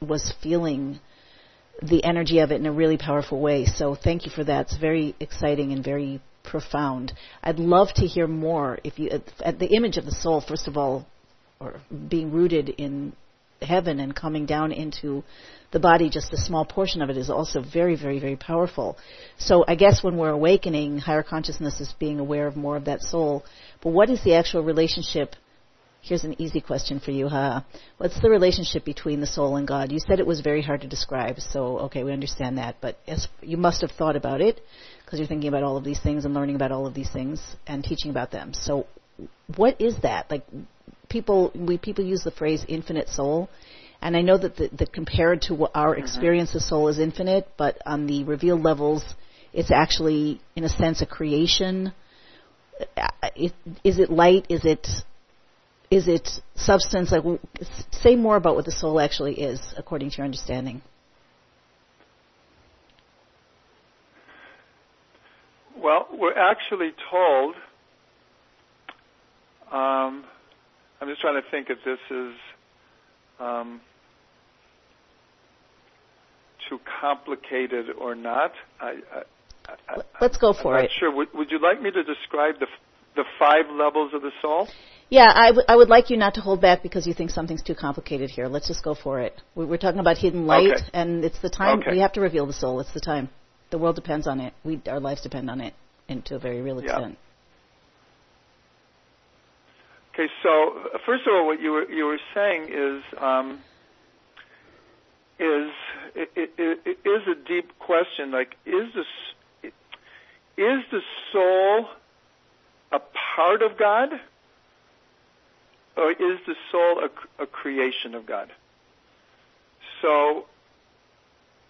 was feeling the energy of it in a really powerful way. So thank you for that. It's very exciting and very profound. I'd love to hear more. If you, uh, at the image of the soul, first of all, or being rooted in heaven and coming down into the body, just a small portion of it is also very, very, very powerful. So I guess when we're awakening, higher consciousness is being aware of more of that soul. But what is the actual relationship Here's an easy question for you, huh? What's the relationship between the soul and God? You said it was very hard to describe, so okay, we understand that. But as you must have thought about it because you're thinking about all of these things and learning about all of these things and teaching about them. So, what is that? Like, people we people use the phrase infinite soul, and I know that the, the compared to our mm-hmm. experience of soul is infinite, but on the revealed levels, it's actually in a sense a creation. Uh, is it light? Is it is it substance? Like, say more about what the soul actually is, according to your understanding. Well, we're actually told. Um, I'm just trying to think if this is um, too complicated or not. I, I, Let's go for I'm it. Sure. Would, would you like me to describe the the five levels of the soul? Yeah, I, w- I would like you not to hold back because you think something's too complicated here. Let's just go for it. We're talking about hidden light, okay. and it's the time. Okay. We have to reveal the soul. It's the time. the world depends on it. We our lives depend on it, and to a very real extent. Okay, so first of all, what you were you were saying is um, is it, it, it is a deep question. Like, is the is the soul a part of God, or is the soul a, a creation of God? So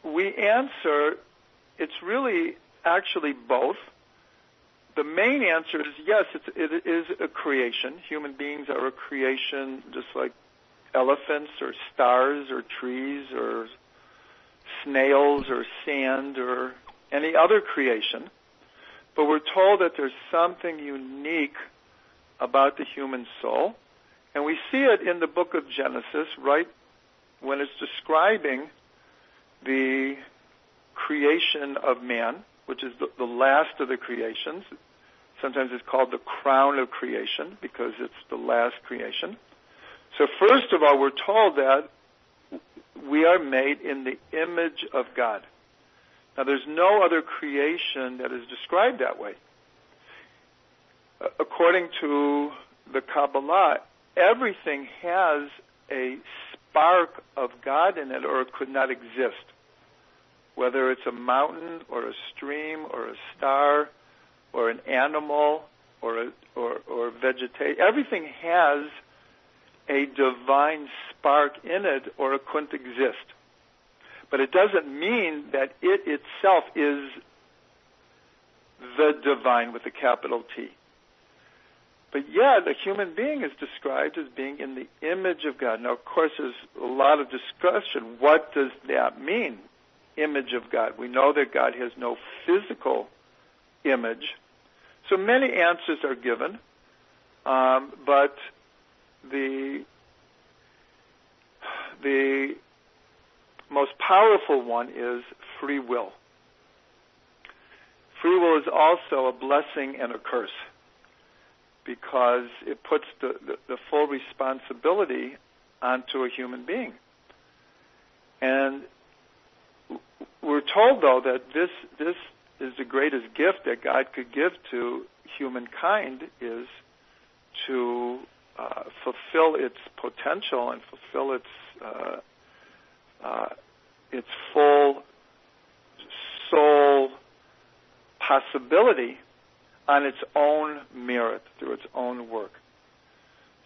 we answer it's really actually both. The main answer is yes, it's, it is a creation. Human beings are a creation just like elephants or stars or trees or snails or sand or any other creation. But we're told that there's something unique about the human soul. And we see it in the book of Genesis, right when it's describing the creation of man, which is the, the last of the creations. Sometimes it's called the crown of creation because it's the last creation. So first of all, we're told that we are made in the image of God. Now there's no other creation that is described that way. According to the Kabbalah, everything has a spark of God in it or it could not exist whether it's a mountain or a stream or a star or an animal or a, or, or vegetation. Everything has a divine spark in it or it couldn't exist. But it doesn't mean that it itself is the divine with a capital T. But yeah, the human being is described as being in the image of God. Now, of course, there's a lot of discussion. What does that mean? image of God. We know that God has no physical image. So many answers are given, um, but the the most powerful one is free will. Free will is also a blessing and a curse because it puts the, the, the full responsibility onto a human being. And we're told though that this this is the greatest gift that God could give to humankind is to uh, fulfill its potential and fulfill its uh, uh, its full soul possibility on its own merit through its own work.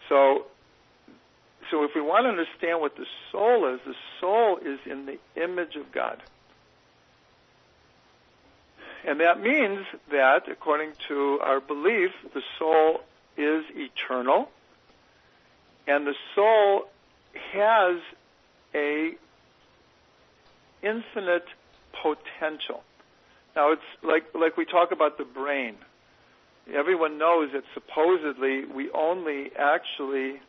So so if we want to understand what the soul is, the soul is in the image of God. And that means that, according to our belief, the soul is eternal, and the soul has a infinite potential. Now it's like like we talk about the brain. Everyone knows that supposedly we only actually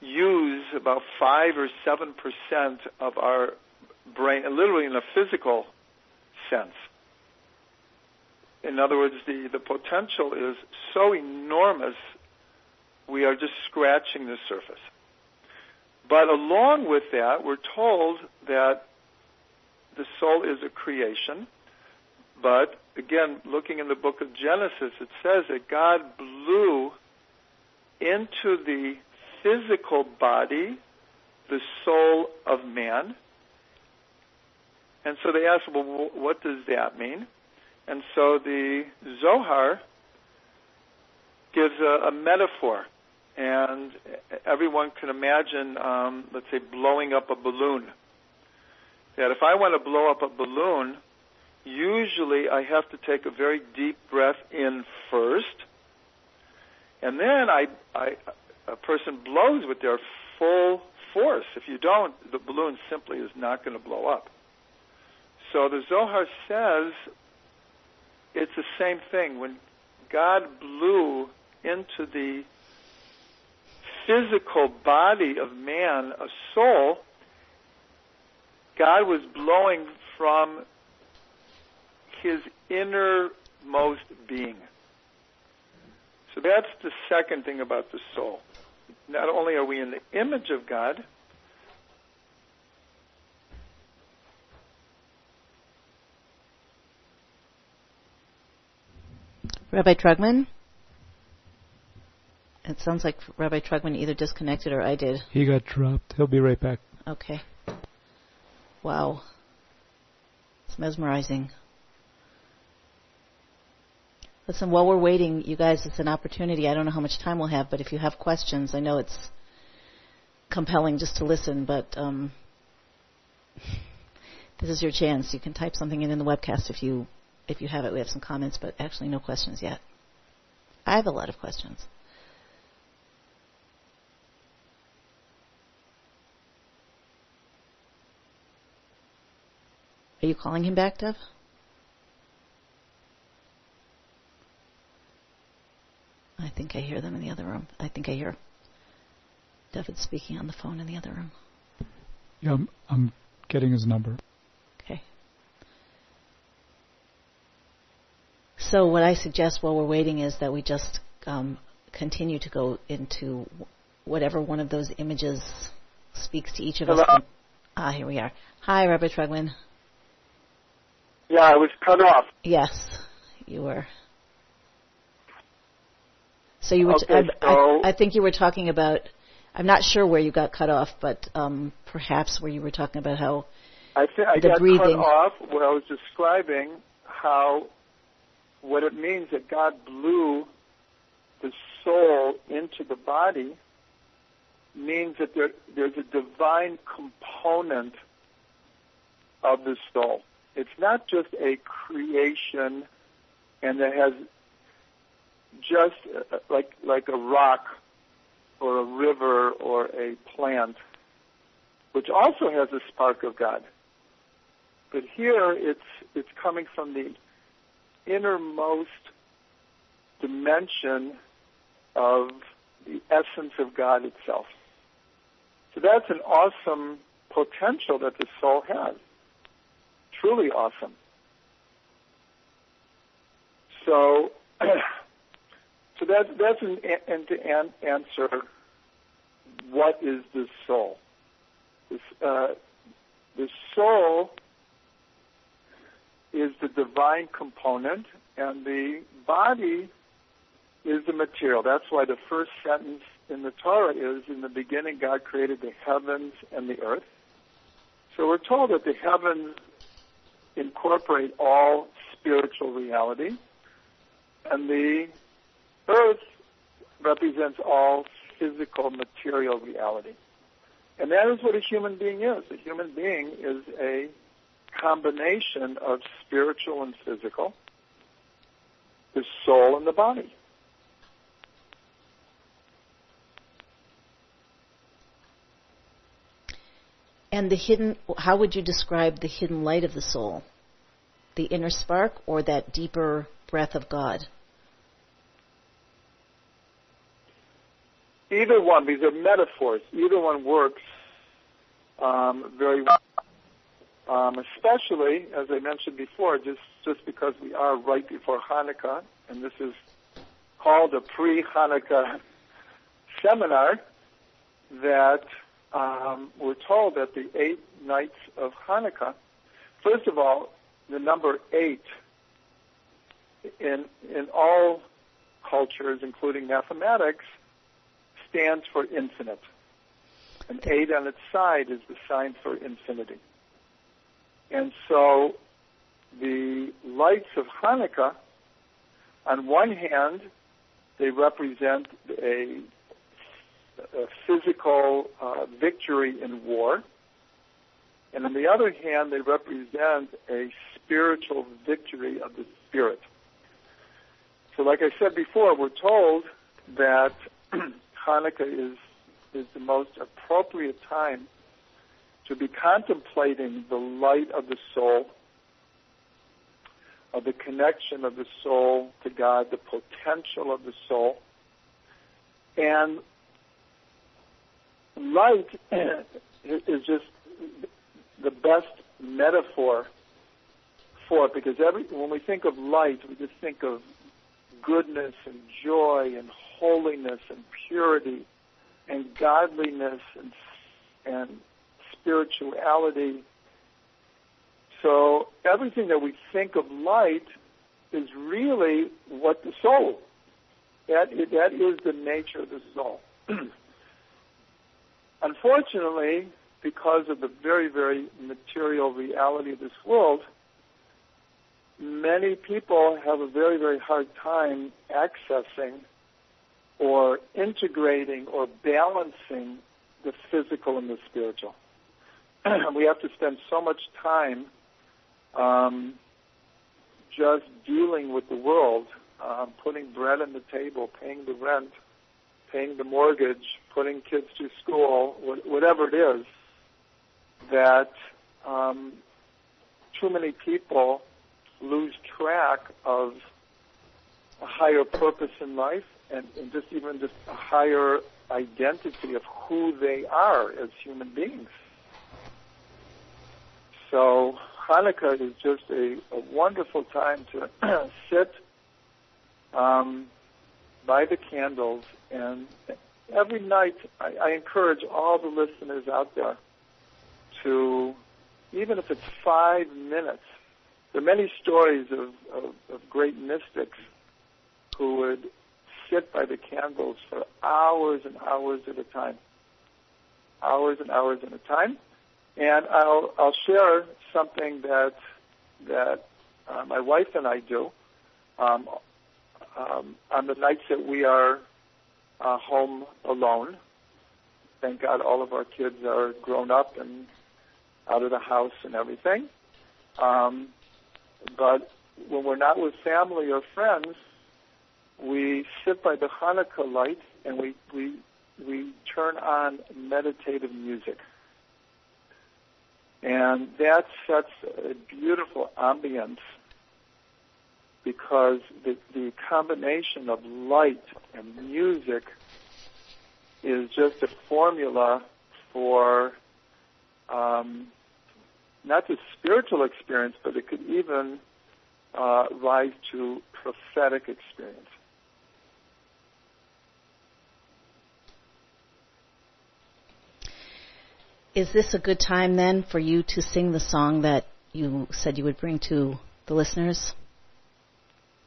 use about five or seven percent of our brain, literally in a physical sense. In other words, the, the potential is so enormous, we are just scratching the surface. But along with that, we're told that the soul is a creation. But again, looking in the book of Genesis, it says that God blew into the physical body the soul of man. And so they ask, well, what does that mean? And so the Zohar gives a, a metaphor, and everyone can imagine, um, let's say, blowing up a balloon. That if I want to blow up a balloon, usually I have to take a very deep breath in first, and then I, I, a person blows with their full force. If you don't, the balloon simply is not going to blow up. So the Zohar says it's the same thing. When God blew into the physical body of man a soul, God was blowing from his innermost being. So that's the second thing about the soul. Not only are we in the image of God, Rabbi Trugman? It sounds like Rabbi Trugman either disconnected or I did. He got dropped. He'll be right back. Okay. Wow. It's mesmerizing. Listen, while we're waiting, you guys, it's an opportunity. I don't know how much time we'll have, but if you have questions, I know it's compelling just to listen, but um, this is your chance. You can type something in in the webcast if you if you have it. We have some comments, but actually no questions yet. I have a lot of questions. Are you calling him back, Dev? I think I hear them in the other room. I think I hear David speaking on the phone in the other room. Yeah, I'm, I'm getting his number. Okay. So what I suggest while we're waiting is that we just um, continue to go into whatever one of those images speaks to each of Hello? us. Ah, here we are. Hi, Rabbi Trugman. Yeah, I was cut off. Yes, you were. So you were. Okay, I, so- I, I think you were talking about. I'm not sure where you got cut off, but um, perhaps where you were talking about how. I, th- I The got breathing. cut off when I was describing how what it means that God blew the soul into the body means that there, there's a divine component of the soul. It's not just a creation and it has just uh, like like a rock or a river or a plant, which also has a spark of God. But here it's it's coming from the innermost dimension of the essence of God itself. So that's an awesome potential that the soul has. Truly awesome. So, [clears throat] so that's that's an and to an answer. What is the soul? This, uh, the soul is the divine component, and the body is the material. That's why the first sentence in the Torah is, "In the beginning, God created the heavens and the earth." So we're told that the heavens incorporate all spiritual reality, and the earth represents all physical material reality. And that is what a human being is. A human being is a combination of spiritual and physical, the soul and the body. And the hidden, how would you describe the hidden light of the soul? The inner spark or that deeper breath of God? Either one, these are metaphors. Either one works um, very well. Um, especially, as I mentioned before, just, just because we are right before Hanukkah, and this is called a pre-Hanukkah seminar, that um, we're told that the eight nights of Hanukkah, first of all, the number eight in in all cultures, including mathematics, stands for infinite. An eight on its side is the sign for infinity. And so the lights of Hanukkah, on one hand, they represent a, a physical uh, victory in war. And on the other hand, they represent a spiritual victory of the spirit. So like I said before, we're told that [clears throat] Hanukkah is, is the most appropriate time to be contemplating the light of the soul, of the connection of the soul to God, the potential of the soul. And light [clears throat] is just the best metaphor for it because every when we think of light, we just think of goodness and joy and holiness and purity and godliness and and spirituality. So everything that we think of light is really what the soul. That is, that is the nature of the soul. [clears throat] Unfortunately, because of the very, very material reality of this world, many people have a very, very hard time accessing or integrating or balancing the physical and the spiritual. [clears throat] we have to spend so much time um, just dealing with the world, um, putting bread on the table, paying the rent, paying the mortgage, putting kids to school, wh- whatever it is, that um, too many people lose track of a higher purpose in life and, and just even just a higher identity of who they are as human beings. So Hanukkah is just a, a wonderful time to [clears throat] sit um, by the candles and every night I, I encourage all the listeners out there to, even if it's five minutes, there are many stories of, of, of great mystics who would sit by the candles for hours and hours at a time. Hours and hours at a time. And I'll, I'll share something that, that uh, my wife and I do um, um, on the nights that we are uh, home alone. Thank God all of our kids are grown up and out of the house and everything. Um, but when we're not with family or friends, we sit by the Hanukkah light and we, we, we turn on meditative music. And that sets a beautiful ambience because the, the combination of light and music is just a formula for um, not just spiritual experience, but it could even uh, rise to prophetic experience. Is this a good time then for you to sing the song that you said you would bring to the listeners?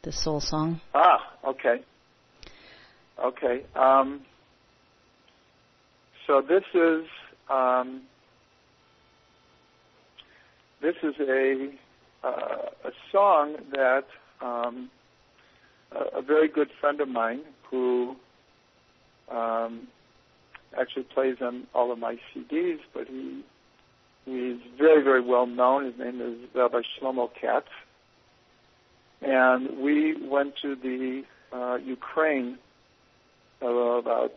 The soul song? Ah, okay. Okay. Um, so this is um, this is a uh, a song that um, a, a, very good friend of mine who um, actually plays on all of my CDs, but he he's very very well known. His name is Rabbi Shlomo Katz, and we went to the uh, Ukraine uh, about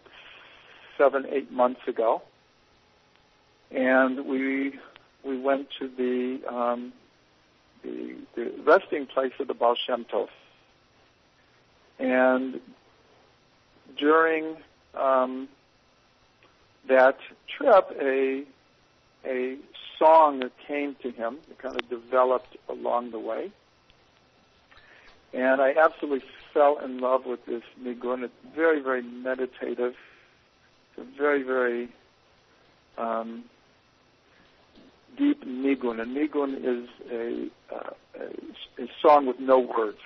seven eight months ago, and we we went to the um, the, the resting place of the Baal Shem Tov. And during um, that trip, a a song that came to him, that kind of developed along the way. And I absolutely fell in love with this nigun. It's very, very meditative. It's a very, very um, deep nigun. A nigun is a, uh, a, a song with no words.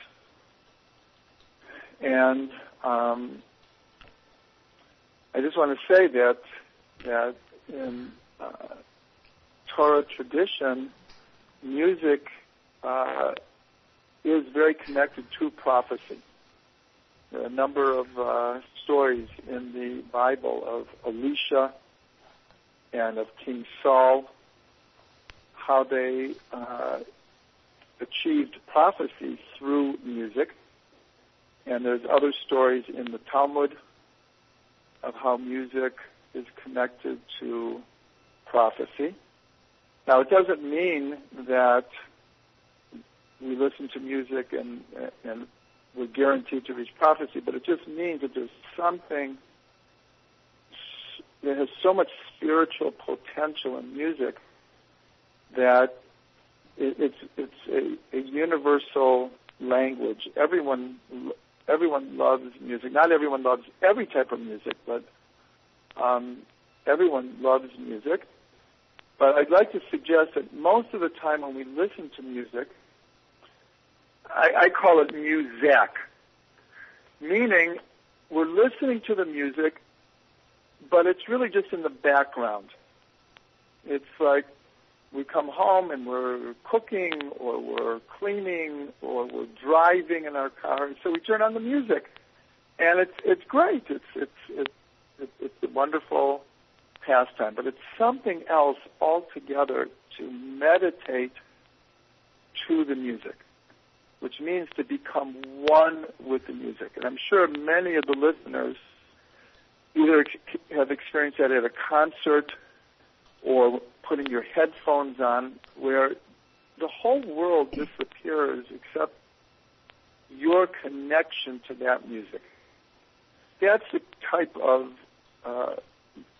And um, I just want to say that that in uh, Torah tradition, music uh, is very connected to prophecy. There are a number of uh, stories in the Bible of Elisha and of King Saul how they uh, achieved prophecy through music. And there's other stories in the Talmud of how music is connected to prophecy. Now, it doesn't mean that we listen to music and, and we're guaranteed to reach prophecy, but it just means that there's something that has so much spiritual potential in music that it, it's it's a, a universal language. Everyone everyone loves music. Not everyone loves every type of music, but um, everyone loves music. But I'd like to suggest that most of the time when we listen to music, I, I call it music, meaning we're listening to the music, but it's really just in the background. It's like we come home and we're cooking or we're cleaning or we're driving in our car, so we turn on the music, and it's it's great. It's it's it's it's, a wonderful pastime, but it's something else altogether to meditate to the music, which means to become one with the music. And I'm sure many of the listeners either have experienced that at a concert or putting your headphones on where the whole world disappears except your connection to that music. That's the type of uh,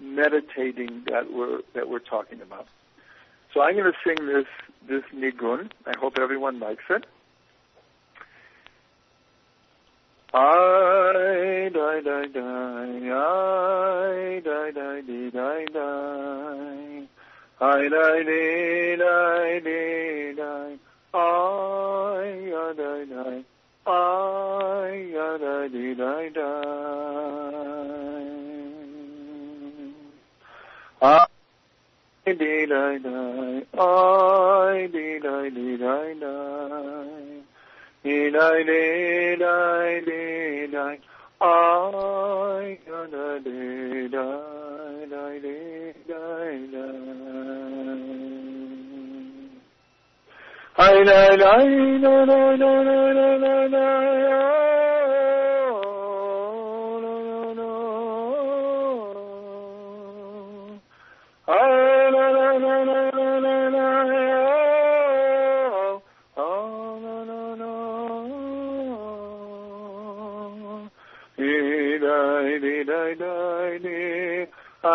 meditating that we're that we're talking about. So I'm going to sing this this nigun. I hope everyone likes it. I die die die I die die die I die die die die I die die I die die die die I dee die die, I dee die dee die die, dee die dee die dee die, I gonna dee die die dee die die. I die die die die die die die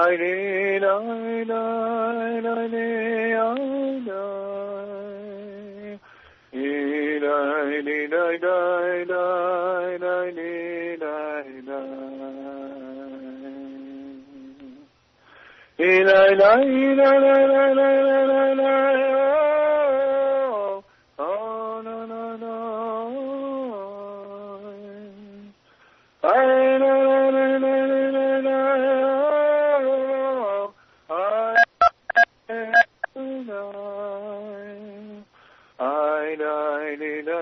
die. I need, I need, I need, I need, I need, I need, I need, I need, I need, I Oh,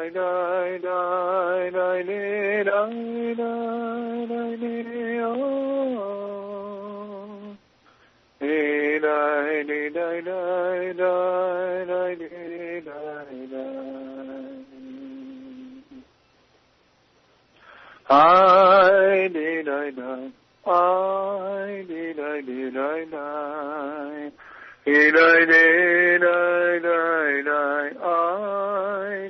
đai đai đai ni đai đai đai ni ô ni đai ni đai đai đai đai ni đai đai ai đi đai đai ai đi đai đi đai đai đi đai đi đai đai đai ai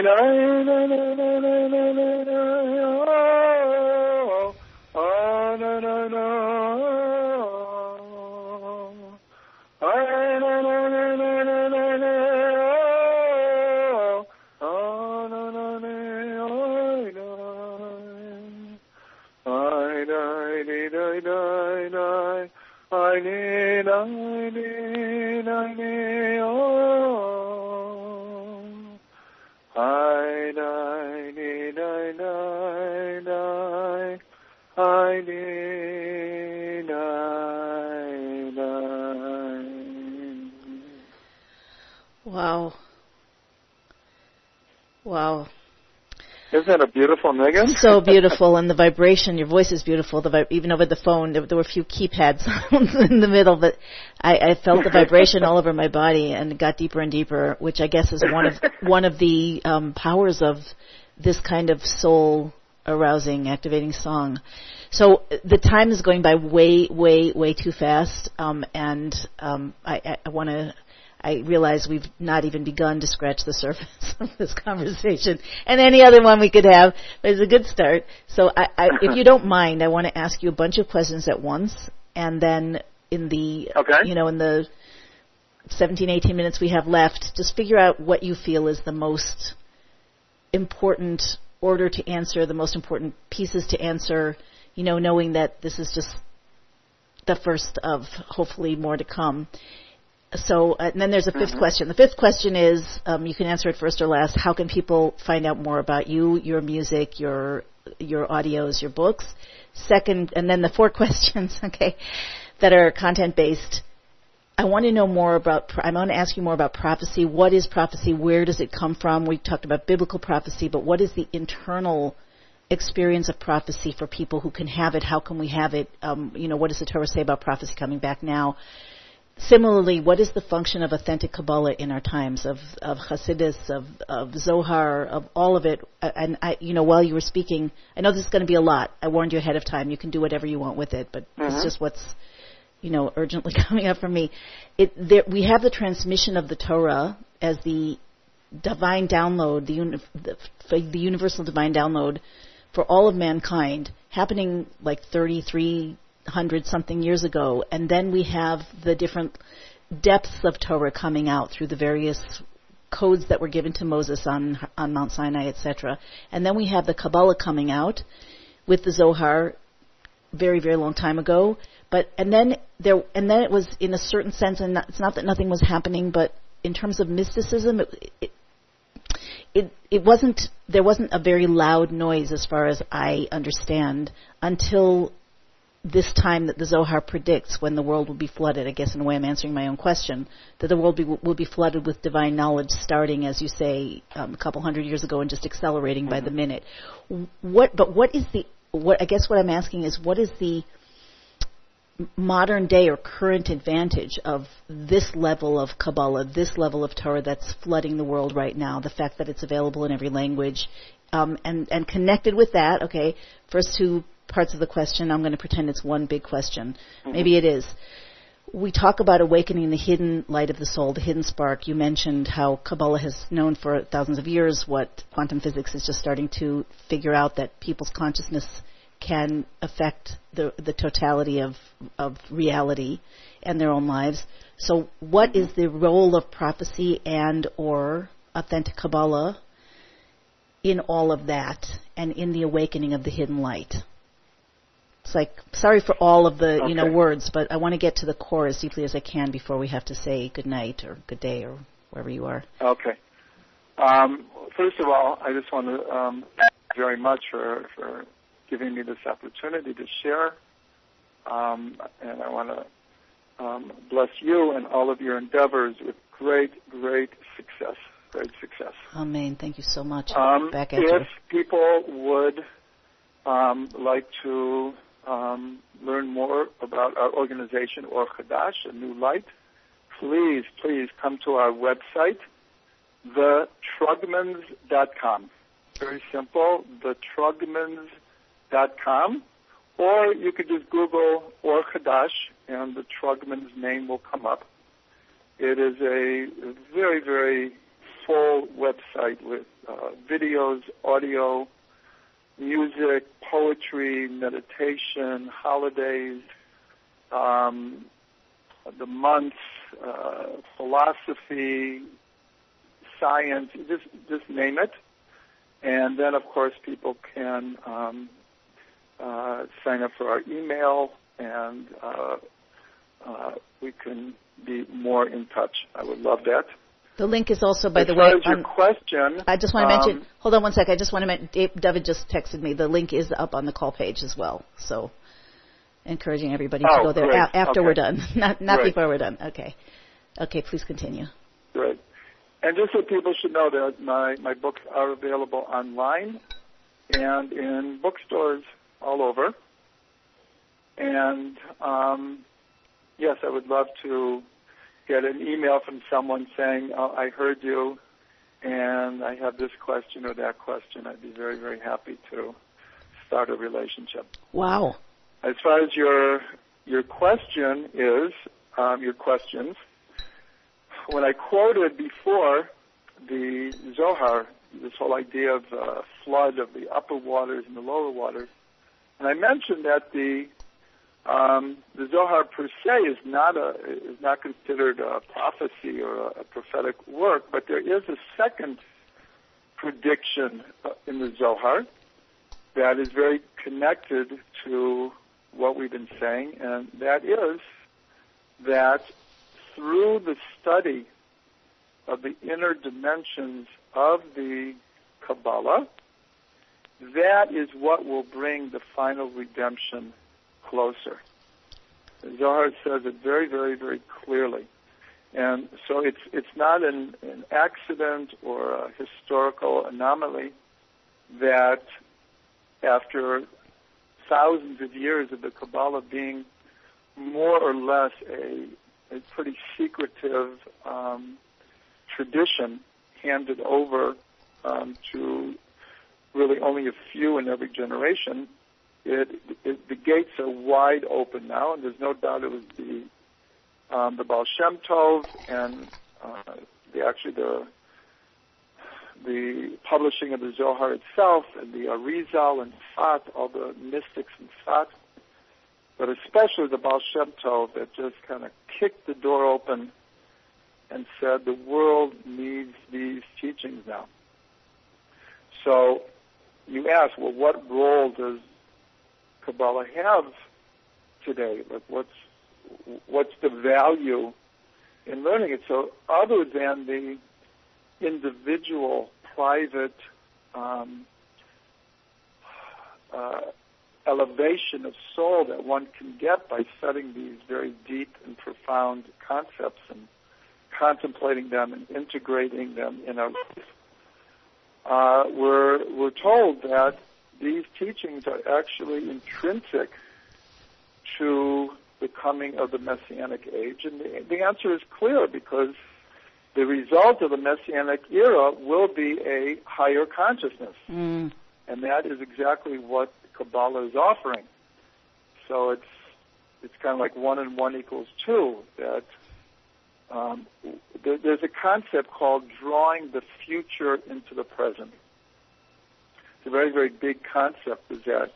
I know. Wow. Isn't that a beautiful nigun? So beautiful, and the vibration. Your voice is beautiful. The vi- even over the phone, there, there were a few keypad sounds [laughs] in the middle, but I, I felt the vibration all over my body, and it got deeper and deeper. Which I guess is one of one of the um, powers of this kind of soul arousing, activating song. So the time is going by way, way, way too fast, um, and um, I, I, I want to I realize we've not even begun to scratch the surface [laughs] of this conversation, and any other one we could have. But it's a good start. So, I, I, if you don't mind, I want to ask you a bunch of questions at once, and then in the okay. you know in the 17, 18 minutes we have left, just figure out what you feel is the most important order to answer, the most important pieces to answer. You know, knowing that this is just the first of hopefully more to come so uh, and then there's a 5th mm-hmm. question. The fifth question is um, you can answer it first or last. How can people find out more about you, your music, your your audios, your books? Second, and then the four [laughs] questions, okay, that are content based. I want to know more about. I want to ask you more about prophecy. What is prophecy? Where does it come from? We talked about biblical prophecy, but what is the internal experience of prophecy for people who can have it? How can we have it? Um, you know, what does the Torah say about prophecy coming back now? Similarly, what is the function of authentic Kabbalah in our times of of Hasidus, of of Zohar, of all of it? And I, you know, while you were speaking, I know this is going to be a lot. I warned you ahead of time. You can do whatever you want with it, but mm-hmm. it's just what's you know urgently [laughs] coming up for me. It there, we have the transmission of the Torah as the divine download, the, uni- the, the universal divine download for all of mankind, happening like 33 hundred something years ago, and then we have the different depths of Torah coming out through the various codes that were given to Moses on on Mount Sinai, etc. And then we have the Kabbalah coming out with the Zohar very very long time ago. But and then there and then it was in a certain sense, and it's not that nothing was happening, but in terms of mysticism, it, it it it wasn't there wasn't a very loud noise as far as I understand until this time that the Zohar predicts when the world will be flooded, I guess in a way I'm answering my own question, that the world be, will be flooded with divine knowledge starting, as you say, um, a couple hundred years ago and just accelerating mm-hmm. by the mm-hmm. minute. What, but what is the, what, I guess what I'm asking is what is the modern day or current advantage of this level of Kabbalah, this level of Torah that's flooding the world right now, the fact that it's available in every language, um, and, and connected with that, okay, first two parts of the question. I'm going to pretend it's one big question. Mm-hmm. Maybe it is. We talk about awakening the hidden light of the soul, the hidden spark. You mentioned how Kabbalah has known for thousands of years what quantum physics is just starting to figure out that people's consciousness can affect the the totality of of reality and their own lives. So, what is the role of prophecy and or authentic Kabbalah in all of that and in the awakening of the hidden light? It's like sorry for all of the okay. you know words, but I want to get to the core as deeply as I can before we have to say good night or good day or wherever you are. Okay. Um, first of all, I just want to um, thank you very much for for giving me this opportunity to share, um, and I want to um, bless you and all of your endeavors with great, great success. Great success. Amen. Thank you so much. Um, Back at if you. people would um, like to um, learn more about our organization or Chadash, A New Light, please, please come to our website, thetrugmans.com. Very simple, thetrugmans.com. Or you could just Google Or Chadash and the Trugman's name will come up. It is a very, very full website with uh, videos, audio, music, poetry, meditation, holidays, um, the months, uh, philosophy, science, just just name it. And then, of course, people can um, uh, sign up for our email, and uh, uh we can be more in touch. I would love that. The link is also, by as the way, your question. I just want to um, mention. Hold on one sec. I just want to mention. David just texted me. The link is up on the call page as well. So, encouraging everybody oh, to go there a- after okay. we're done, [laughs] not not great. before we're done. Okay. Okay. Please continue. Great. and just so people should know that my, my books are available online and in bookstores all over. And um, yes, I would love to get an email from someone saying, oh, I heard you and I have this question or that question. I'd be very, very happy to start a relationship. Wow. As far as your your question is, um, your questions, when I quoted before the Zohar, this whole idea of uh, flood of the upper waters and the lower waters, and I mentioned that the um, the Zohar per se is not a is not considered a prophecy or a, a prophetic work, but there is a second prediction uh, in the Zohar that is very connected to what we've been saying, and that is that through the study of the inner dimensions of the Kabbalah, that is what will bring the final redemption closer. Zohar says it very, very, very clearly. And so it's it's not an, an accident or a historical anomaly that after thousands of years of the Kabbalah being more or less a, a pretty secretive um, tradition handed over um, to really only a few in every generation, it, it, the gates are wide open now, and there's no doubt it was the um, the Baal Shem Tov and uh, the actually the the publishing of the Zohar itself and the Arizal and Sfat, all the mystics and Sfat, but especially the Baal Shem Tov that just kind of kicked the door open and said the world needs these teachings now. So you ask, well, what role does Kabbalah have today? Like, what's what's the value in learning it? So, other than the individual, private um, uh, elevation of soul that one can get by studying these very deep and profound concepts and contemplating them and integrating them in our life, uh, we're we're told that these teachings are actually intrinsic to the coming of the Messianic age? And the, the answer is clear because the result of the Messianic era will be a higher consciousness. Mm. And that is exactly what Kabbalah is offering. So it's it's kind of like one and one equals two. That um, there, there's a concept called drawing the future into the present it's a very, very big concept is that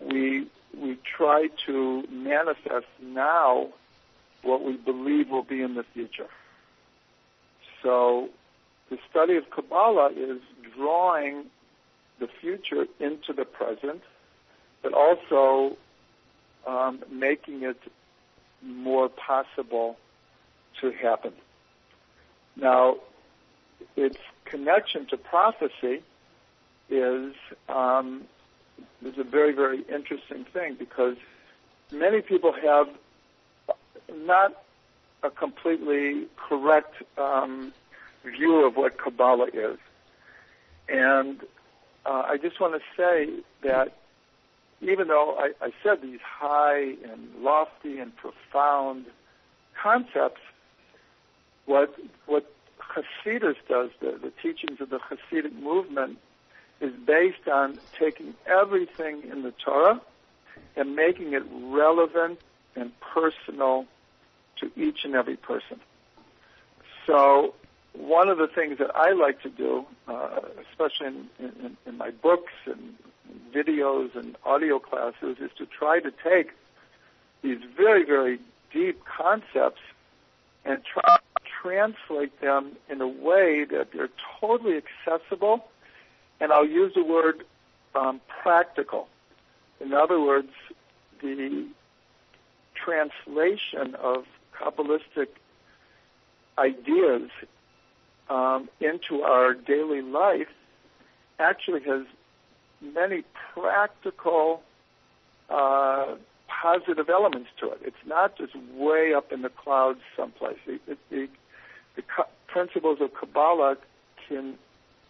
we, we try to manifest now what we believe will be in the future. So the study of Kabbalah is drawing the future into the present, but also um, making it more possible to happen. Now, its connection to prophecy is um, is a very very interesting thing because many people have not a completely correct um, view of what Kabbalah is, and uh, I just want to say that even though I, I said these high and lofty and profound concepts, what what Hasidus does, the, the teachings of the Hasidic movement, is based on taking everything in the Torah and making it relevant and personal to each and every person. So one of the things that I like to do, uh, especially in, in, in my books and videos and audio classes, is to try to take these very, very deep concepts and try to translate them in a way that they're totally accessible and I'll use the word um, practical. In other words, the translation of Kabbalistic ideas um, into our daily life actually has many practical uh, positive elements to it. It's not just way up in the clouds someplace. It, it, the, the principles of Kabbalah can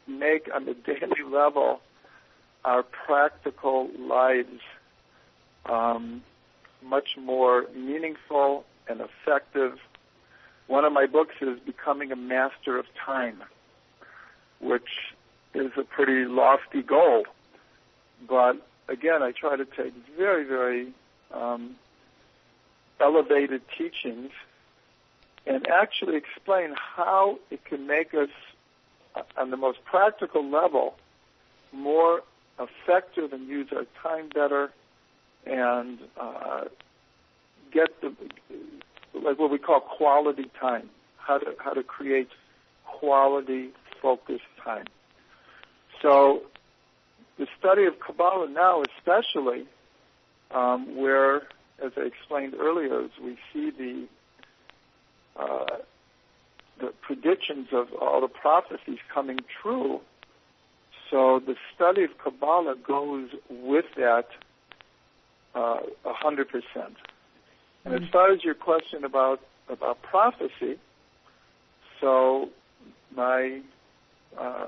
make on the daily level our practical lives um, much more meaningful and effective. One of my books is Becoming a Master of Time, which is a pretty lofty goal. But again, I try to take very, very um, elevated teachings and actually explain how it can make us, on the most practical level, more effective and use our time better and uh, get the like what we call quality time. How to how to create quality focused time. So the study of Kabbalah now, especially um, where, as I explained earlier, we see the uh, the predictions of all the prophecies coming true. So the study of Kabbalah goes with that uh, a hundred percent. And as far as your question about about prophecy, so my uh,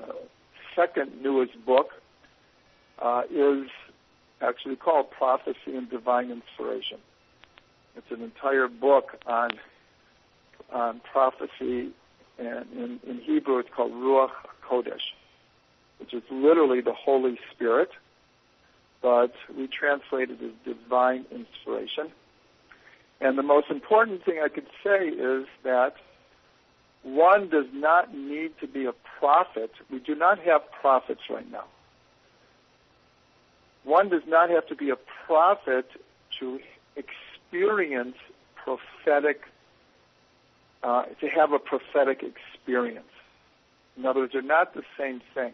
second newest book uh, is actually called Prophecy and Divine Inspiration. It's an entire book on on prophecy, and in, in Hebrew it's called Ruach Kodesh, which is literally the Holy Spirit, but we translate it as divine inspiration. And the most important thing I could say is that one does not need to be a prophet. We do not have prophets right now. One does not have to be a prophet to experience prophetic uh, to have a prophetic experience. In other words, they're not the same thing.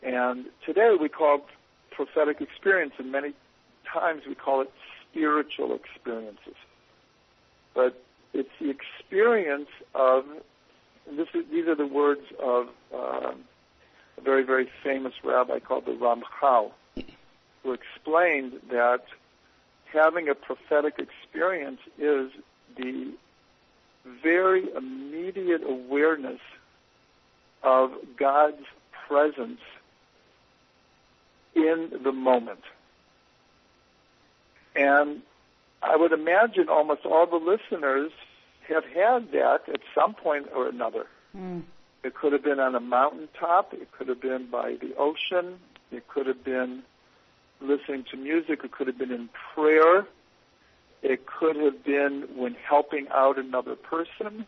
And today we call prophetic experience, and many times we call it spiritual experiences. But it's the experience of, is, these are the words of uh, a very, very famous rabbi called the Ramchal, who explained that having a prophetic experience is the very immediate awareness of God's presence in the moment. And I would imagine almost all the listeners have had that at some point or another. Mm. It could have been on a mountaintop. It could have been by the ocean. It could have been listening to music. It could have been in prayer. It could have been when helping out another person.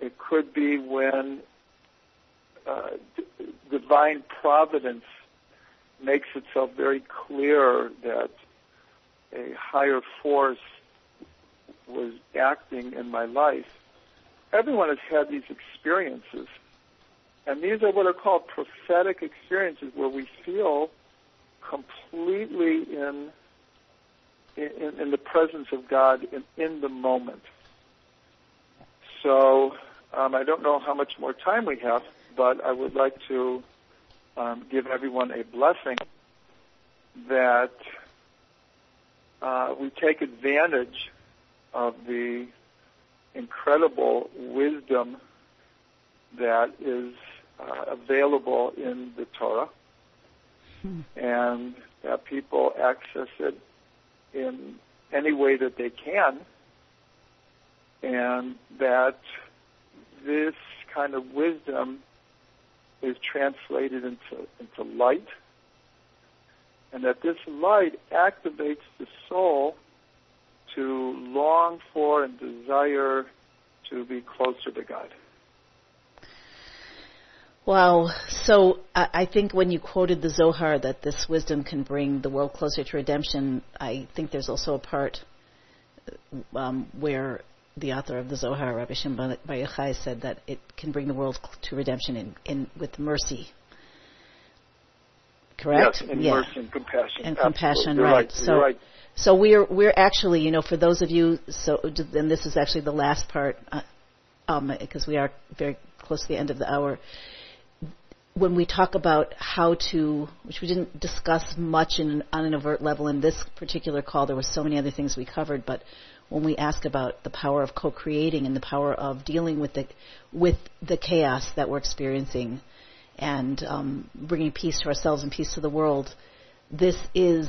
It could be when uh, d- divine providence makes itself very clear that a higher force was acting in my life. Everyone has had these experiences. And these are what are called prophetic experiences where we feel completely in in, in the presence of God in, in the moment. So um, I don't know how much more time we have, but I would like to um, give everyone a blessing that uh, we take advantage of the incredible wisdom that is uh, available in the Torah, hmm. and that people access it in any way that they can, and that this kind of wisdom is translated into, into light, and that this light activates the soul to long for and desire to be closer to God. Wow. So I think when you quoted the Zohar that this wisdom can bring the world closer to redemption, I think there's also a part um, where the author of the Zohar, Rabbi Shimon Bar Yochai, said that it can bring the world to redemption in, in with mercy. Correct? Yes, and yeah. mercy and compassion. And compassion, right. right. So, right. so we're we're actually, you know, for those of you, so and this is actually the last part, uh, um, because we are very close to the end of the hour when we talk about how to, which we didn't discuss much in, on an overt level in this particular call, there were so many other things we covered, but when we ask about the power of co-creating and the power of dealing with the with the chaos that we're experiencing and um, bringing peace to ourselves and peace to the world, this is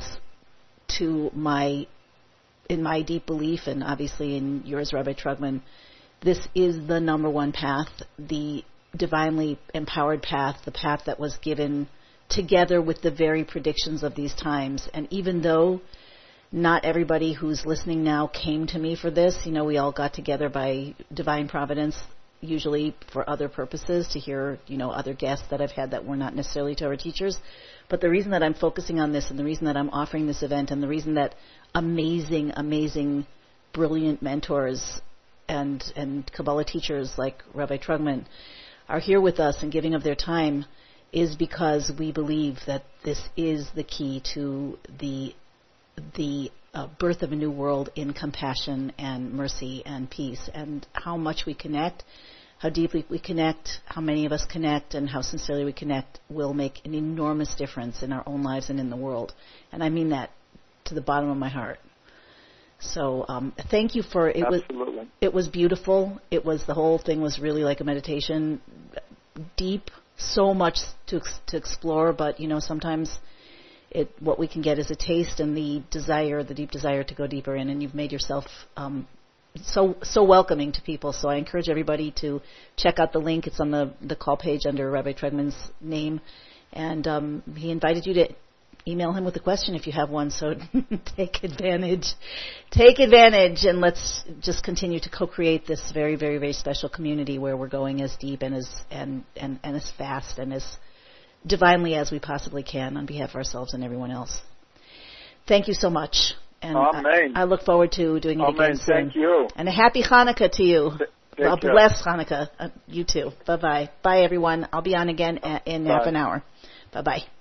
to my in my deep belief and obviously in yours, Rabbi Trugman, this is the number one path, the divinely empowered path, the path that was given together with the very predictions of these times. And even though not everybody who's listening now came to me for this, you know, we all got together by divine providence, usually for other purposes, to hear, you know, other guests that I've had that were not necessarily Torah teachers. But the reason that I'm focusing on this and the reason that I'm offering this event and the reason that amazing, amazing, brilliant mentors and, and Kabbalah teachers like Rabbi Trugman are here with us and giving of their time is because we believe that this is the key to the the uh, birth of a new world in compassion and mercy and peace, and how much we connect, how deeply we connect, how many of us connect, and how sincerely we connect will make an enormous difference in our own lives and in the world. And I mean that to the bottom of my heart. So um, thank you for it Absolutely. was it was beautiful. It was the whole thing was really like a meditation, deep, so much to to explore. But you know sometimes it what we can get is a taste and the desire, the deep desire to go deeper in. And you've made yourself um, so so welcoming to people. So I encourage everybody to check out the link. It's on the the call page under Rabbi Trugman's name, and um, he invited you to email him with a question if you have one. So [laughs] take advantage, take advantage, and let's just continue to co-create this very, very, very special community where we're going as deep and as and and, and as fast and as divinely as we possibly can on behalf of ourselves and everyone else. Thank you so much. And Amen. I, I look forward to doing it Amen. again soon. Thank you. And a happy Hanukkah to you. Take care. blessed Hanukkah. Uh, you too. Bye bye. Bye everyone. I'll be on again a- in half an hour. Bye bye.